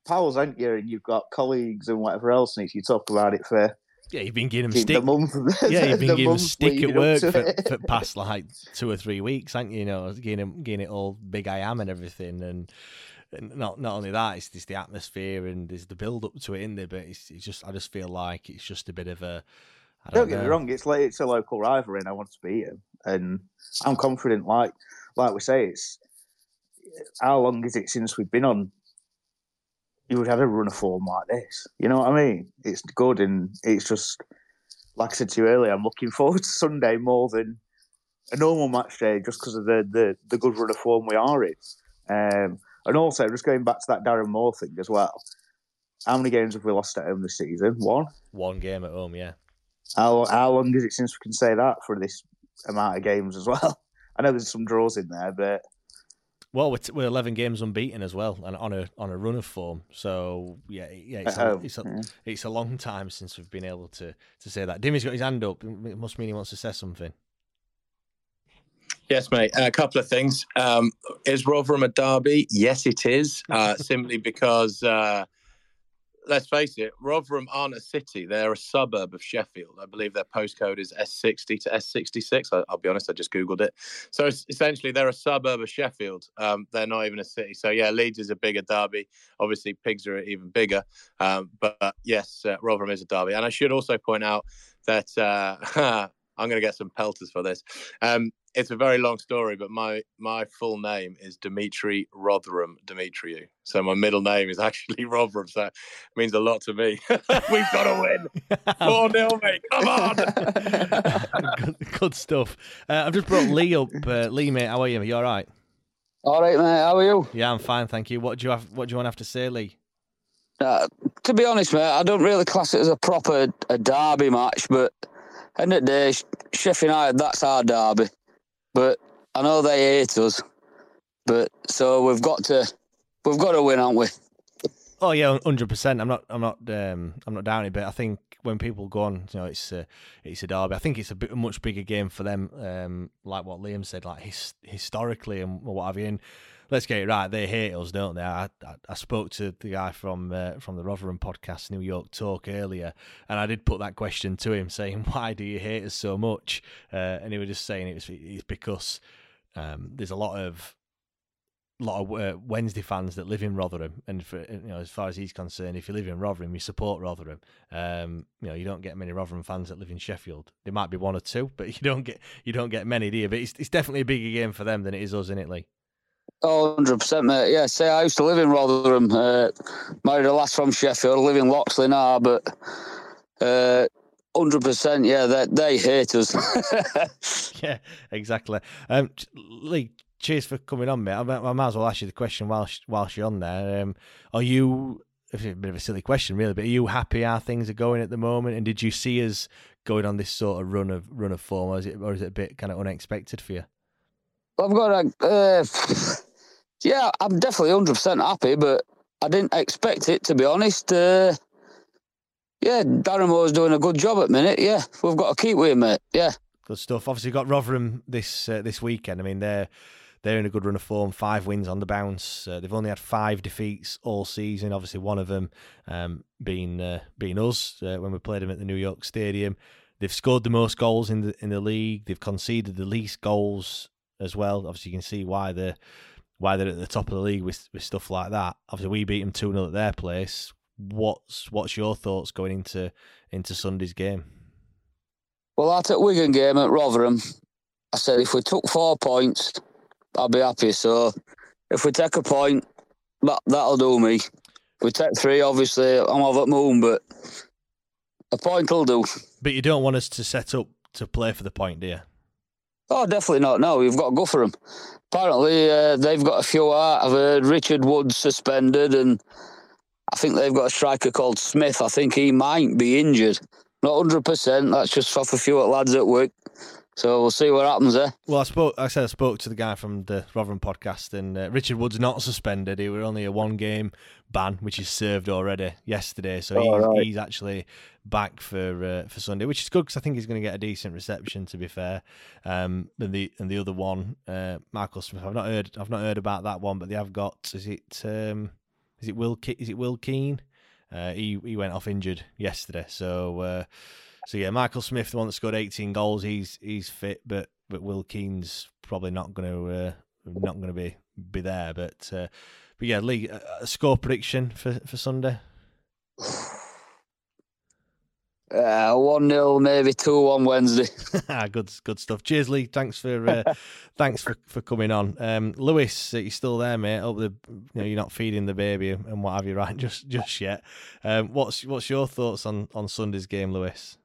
pals, aren't you? And you've got colleagues and whatever else, and if you talk about it for yeah, you've been giving the stick. month, yeah, you've been the giving month stick at work for, for past like two or three weeks, haven't you? You know, getting getting it all big I am and everything, and, and not not only that, it's just the atmosphere and there's the build up to it in there. But it's, it's just I just feel like it's just a bit of a. I Don't don't, get me wrong; it's like it's a local rivalry, and I want to beat him. And I'm confident. Like like we say, it's how long is it since we've been on? You would have a run of form like this. You know what I mean? It's good, and it's just like I said to you earlier. I'm looking forward to Sunday more than a normal match day, just because of the, the the good run of form we are in. Um, and also, just going back to that Darren Moore thing as well. How many games have we lost at home this season? One. One game at home, yeah. How how long is it since we can say that for this amount of games as well? I know there's some draws in there, but Well, we're, t- we're eleven games unbeaten as well, and on a on a run of form. So yeah, yeah, it's, a, it's, a, yeah. it's a long time since we've been able to to say that. Dimmy's got his hand up. It must mean he wants to say something. Yes, mate. A couple of things. Um, is Rotherham a derby? Yes, it is. Uh, simply because, uh, let's face it, Rotherham aren't a city. They're a suburb of Sheffield. I believe their postcode is S60 to S66. I, I'll be honest, I just Googled it. So essentially, they're a suburb of Sheffield. Um, they're not even a city. So, yeah, Leeds is a bigger derby. Obviously, Pigs are even bigger. Um, but uh, yes, uh, Rotherham is a derby. And I should also point out that uh, I'm going to get some pelters for this. Um, it's a very long story, but my my full name is Dimitri Rotherham Dimitriou. So my middle name is actually Rotherham. So it means a lot to me. We've got to win. 4 0, mate. Come on. good, Good stuff. Uh, I've just brought Lee up. Uh, Lee, mate, how are you? You all right? All right, mate. How are you? Yeah, I'm fine, thank you. What do you have? What do you want to have to say, Lee? Uh, to be honest, mate, I don't really class it as a proper a derby match, but end of the day, Sheffield United, that's our derby. But I know they hate us, but so we've got to we've got to win, aren't we? Oh yeah, hundred percent. I'm not. I'm not. Um, I'm not down it, but I think when people go on, you know, it's a, it's a derby. I think it's a bit, much bigger game for them. Um, like what Liam said, like his, historically and what have you. And let's get it right. They hate us, don't they? I, I, I spoke to the guy from uh, from the Rotherham podcast, New York Talk, earlier, and I did put that question to him, saying, "Why do you hate us so much?" Uh, and he was just saying it was it's because um, there's a lot of lot of uh, Wednesday fans that live in Rotherham, and for you know, as far as he's concerned, if you live in Rotherham, you support Rotherham. Um, you know, you don't get many Rotherham fans that live in Sheffield. There might be one or two, but you don't get you don't get many, do you? But it's it's definitely a bigger game for them than it is us, isn't it, Lee? Oh, 100%, mate. Yeah, say I used to live in Rotherham. Uh, married a lass from Sheffield, live in Loxley now, but uh, 100%, yeah, they, they hate us. yeah, exactly. Um, Lee, cheers for coming on, mate. I, I might as well ask you the question whilst whilst you're on there. Um, are you? It's a bit of a silly question, really, but are you happy how things are going at the moment? And did you see us going on this sort of run of run of form, or is it or is it a bit kind of unexpected for you? I've got a, uh, yeah, I'm definitely hundred percent happy, but I didn't expect it to be honest. Uh, yeah, Darren Moore's doing a good job at minute. Yeah, we've got to keep with him, mate. Yeah, good stuff. Obviously, got Rotherham this uh, this weekend. I mean, they're they're in a good run of form, five wins on the bounce. Uh, they've only had five defeats all season. Obviously, one of them um, being uh, being us uh, when we played them at the New York Stadium. They've scored the most goals in the in the league. They've conceded the least goals as well. Obviously, you can see why they're why they're at the top of the league with with stuff like that. Obviously, we beat them two 0 at their place. What's what's your thoughts going into into Sunday's game? Well, I took Wigan game at Rotherham. I said if we took four points, I'd be happy. So if we take a point, that that'll do me. If we take three, obviously I'm over at moon, but a point will do. But you don't want us to set up to play for the point, do you? Oh, definitely not. No, we've got to go for them. Apparently, uh, they've got a few out. I've heard Richard Woods suspended, and I think they've got a striker called Smith. I think he might be injured. Not hundred percent. That's just off a few lads at work. So we'll see what happens there. Well, I spoke. I said I spoke to the guy from the Rotherham podcast, and uh, Richard Wood's not suspended. He was only a one-game ban, which is served already yesterday. So oh, he's, right. he's actually back for uh, for Sunday, which is good because I think he's going to get a decent reception. To be fair, um, and the and the other one, uh, Michael Smith. I've not heard. I've not heard about that one, but they have got. Is it? Um, is it Will? Is it Will Keane? Uh, he he went off injured yesterday, so uh, so yeah, Michael Smith, the one that scored 18 goals, he's he's fit, but but Will Keane's probably not going to uh, not going to be be there. But uh, but yeah, Lee, a score prediction for for Sunday. Uh, one 0 maybe two one Wednesday. Ah, good, good stuff. Cheers, Lee. Thanks for uh, thanks for, for coming on. Um, Lewis, are you still there, mate? Hope the you know you're not feeding the baby and what have you, right? Just just yet. Um, what's what's your thoughts on on Sunday's game, Lewis?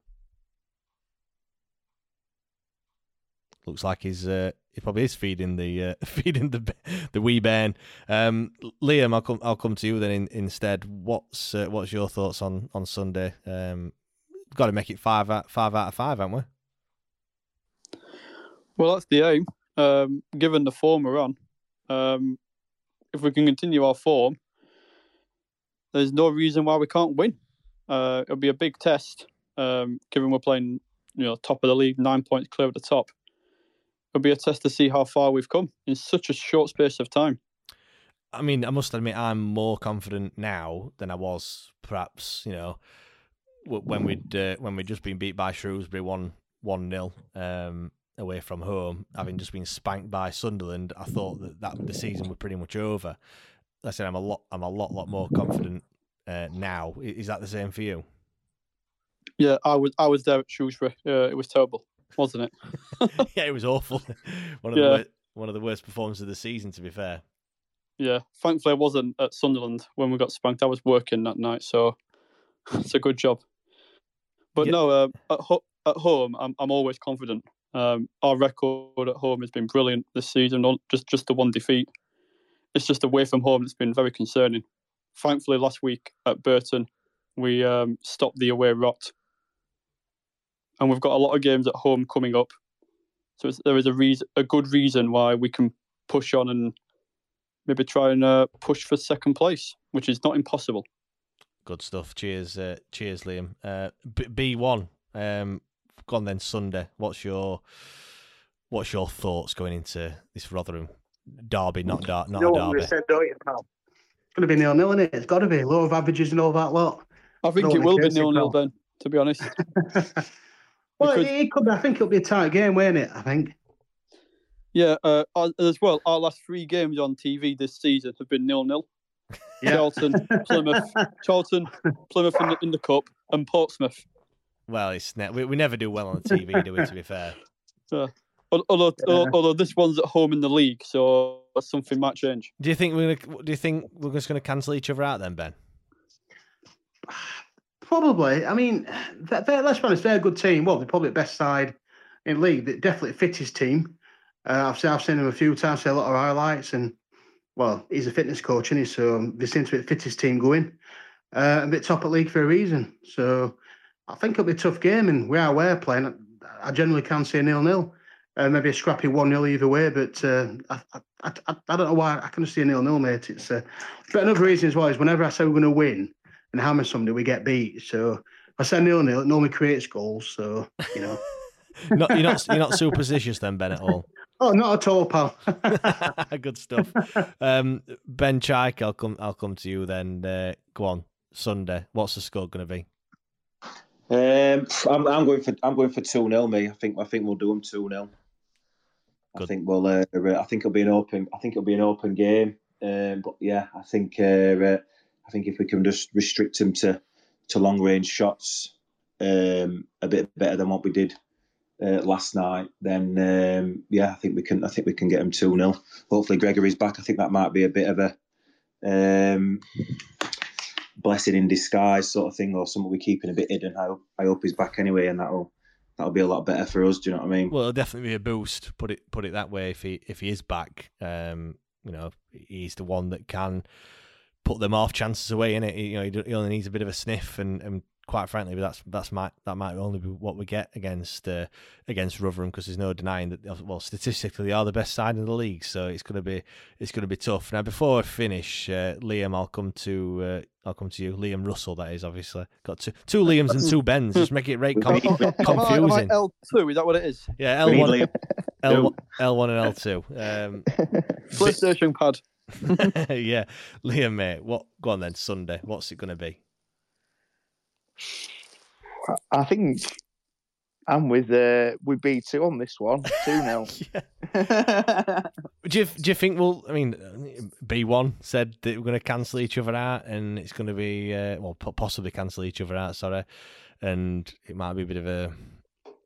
Looks like he's uh, he probably is feeding the uh, feeding the the wee Ben. Um, Liam, I'll come I'll come to you then in, instead. What's uh, what's your thoughts on on Sunday? Um, got to make it five out five out of five, haven't we? Well, that's the aim. Um, given the form we're on, um, if we can continue our form, there's no reason why we can't win. Uh, it'll be a big test, um, given we're playing, you know, top of the league, nine points clear at the top it'll be a test to see how far we've come in such a short space of time. I mean, I must admit, I'm more confident now than I was perhaps, you know, when we'd uh, when we'd just been beat by Shrewsbury one one nil um, away from home, having just been spanked by Sunderland. I thought that, that the season was pretty much over. I said I'm a lot I'm a lot lot more confident uh, now. Is that the same for you? Yeah, I was I was there at Shrewsbury. Uh, it was terrible wasn't it? yeah, it was awful. One of yeah. the worst, one of the worst performances of the season, to be fair. Yeah, thankfully I wasn't at Sunderland when we got spanked. I was working that night, so it's a good job. But yeah. no, uh, at, ho- at home, I'm I'm always confident. Um, our record at home has been brilliant this season. Just just the one defeat. It's just away from home that's been very concerning. Thankfully, last week at Burton, we um, stopped the away rot, and we've got a lot of games at home coming up. So there is a reason, a good reason why we can push on and maybe try and uh, push for second place, which is not impossible. Good stuff. Cheers, uh, cheers, Liam. Uh, B one. Um, gone then Sunday. What's your what's your thoughts going into this Rotherham derby? Not dar- not you a derby. Said, you. It's going to be nil nil, isn't it? It's got to be low of averages and all that lot. I think it will be nil nil then. To be honest. well, because... it could. Be, I think it'll be a tight game, won't it? I think. Yeah, uh, as well. Our last three games on TV this season have been nil nil. Yeah. Charlton, Plymouth, Charlton, Plymouth in the, in the cup, and Portsmouth. Well, it's ne- we, we never do well on the TV, do we? To be fair. Uh, although, yeah. although this one's at home in the league, so something might change. Do you think we're gonna? Do you think we're just going to cancel each other out then, Ben? Probably. I mean, they're, they're, let's be honest, they're a good team. Well, they're probably the best side in league. They definitely fit his team. Uh, I've seen I've seen him a few times, see a lot of highlights, and well, he's a fitness coach, and he so they seem to fit his team going. Uh, a bit top at league for a reason. So I think it'll be a tough game, and we are we're playing. I generally can see a nil nil, uh, maybe a scrappy one 0 either way. But uh, I, I, I, I, don't know why I can see a nil nil, mate. It's uh, but another reason as well is whenever I say we're going to win and hammer somebody, we get beat. So I said nil nil, it normally creates goals. So you know, not, you're not you're not superstitious then, Ben, at all. Oh, not at all, pal. Good stuff. Um, ben Chaik, I'll come. I'll come to you then. Uh, go on, Sunday. What's the score going to be? Um, I'm, I'm going for I'm going for two 0 Me, I think I think we'll do them two 0 I think we'll. Uh, I think it'll be an open. I think it'll be an open game. Um, but yeah, I think uh, uh, I think if we can just restrict them to to long range shots um, a bit better than what we did uh, last night, then um, yeah, I think we can. I think we can get them two 0 Hopefully, Gregory's back. I think that might be a bit of a um, blessing in disguise sort of thing, or something we're keeping a bit hidden. I hope, I hope he's back anyway, and that'll that'll be a lot better for us. Do you know what I mean? Well, it'll definitely be a boost. Put it put it that way. If he if he is back, um, you know, he's the one that can put them off chances away. In it, you know, he only needs a bit of a sniff and, and quite frankly, that's that's might that might only be what we get against uh, against Rotherham because there's no denying that well statistically they are the best side in the league, so it's gonna be it's gonna be tough. Now before I finish, uh, Liam, I'll come to uh, I'll come to you, Liam Russell. That is obviously got two two Liams and two Bens. Just make it right com- confusing. L two is that what it is? Yeah, L one, L L one and L two. Um, PlayStation pad. yeah, Liam, mate. What? Go on then. Sunday. What's it going to be? I think I'm with uh, with B two on this one, two 0 do you do you think we'll? I mean, B one said that we're going to cancel each other out, and it's going to be uh, well, possibly cancel each other out. Sorry, and it might be a bit of a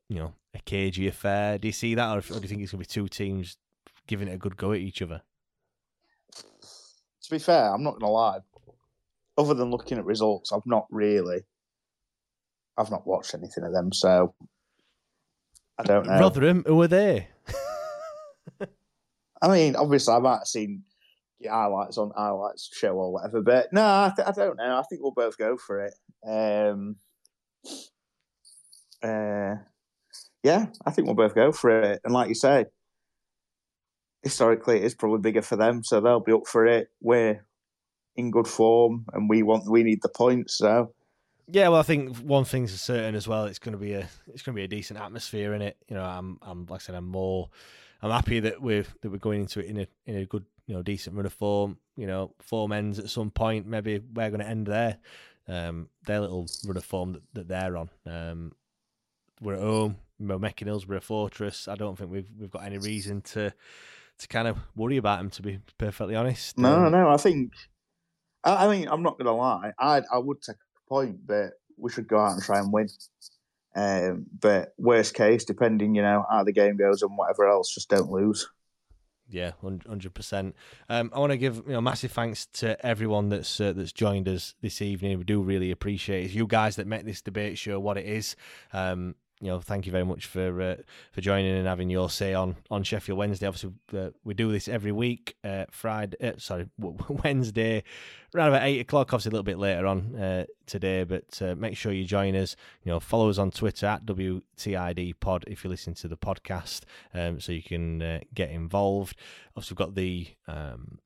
you know a cagey affair. Do you see that, or, or do you think it's going to be two teams giving it a good go at each other? To be fair, I'm not going to lie. Other than looking at results, I've not really I've not watched anything of them, so I don't know. Rotherham, who are they? I mean, obviously, I might have seen highlights on highlights show or whatever, but no, I, th- I don't know. I think we'll both go for it. Um, uh, yeah, I think we'll both go for it. And like you say, historically, it's probably bigger for them, so they'll be up for it. We're in good form, and we want we need the points, so yeah, well, I think one thing's certain as well. It's going to be a it's going to be a decent atmosphere in it. You know, I'm I'm like I said, I'm more I'm happy that we're that we're going into it in a in a good you know decent run of form. You know, form ends at some point. Maybe we're going to end there. Um, their little run of form that, that they're on. Um, we're at home. We're Hillsborough fortress. I don't think we've we've got any reason to to kind of worry about him. To be perfectly honest. No, um, no. I think. I, I mean, I'm not going to lie. I I would take a point, but we should go out and try and win. Um, but worst case, depending, you know, how the game goes and whatever else, just don't lose. Yeah, hundred percent. Um, I want to give you know massive thanks to everyone that's uh, that's joined us this evening. We do really appreciate it. It's you guys that make this debate show what it is. Um, you know, thank you very much for uh, for joining and having your say on on Sheffield Wednesday. Obviously, uh, we do this every week. Uh, Friday, uh, sorry, Wednesday, around about eight o'clock. Obviously, a little bit later on uh, today, but uh, make sure you join us. You know, follow us on Twitter at WTID Pod if you listen to the podcast, um, so you can get involved. Obviously, we've got the um,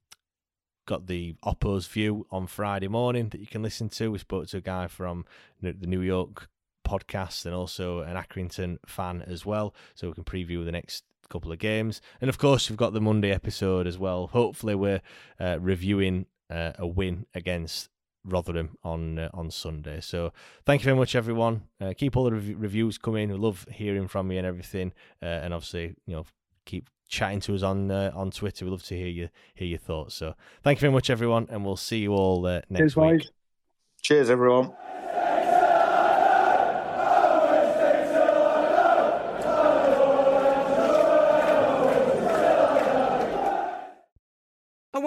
got the Oppo's view on Friday morning that you can listen to. We spoke to a guy from the New York podcast and also an Accrington fan as well, so we can preview the next couple of games. And of course, we've got the Monday episode as well. Hopefully, we're uh, reviewing uh, a win against Rotherham on uh, on Sunday. So thank you very much, everyone. Uh, keep all the rev- reviews coming. We love hearing from you and everything. Uh, and obviously, you know, keep chatting to us on uh, on Twitter. We love to hear you hear your thoughts. So thank you very much, everyone, and we'll see you all uh, next Cheers, week. Boys. Cheers, everyone.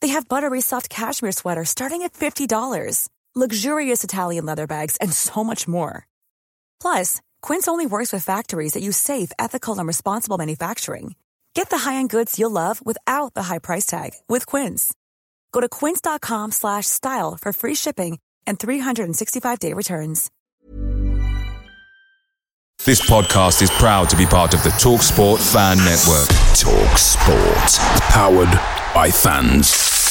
They have buttery soft cashmere sweaters starting at $50, luxurious Italian leather bags, and so much more. Plus, Quince only works with factories that use safe, ethical, and responsible manufacturing. Get the high-end goods you'll love without the high price tag with Quince. Go to quince.com/style for free shipping and 365-day returns. This podcast is proud to be part of the TalkSport Fan Network. TalkSport, powered by fans.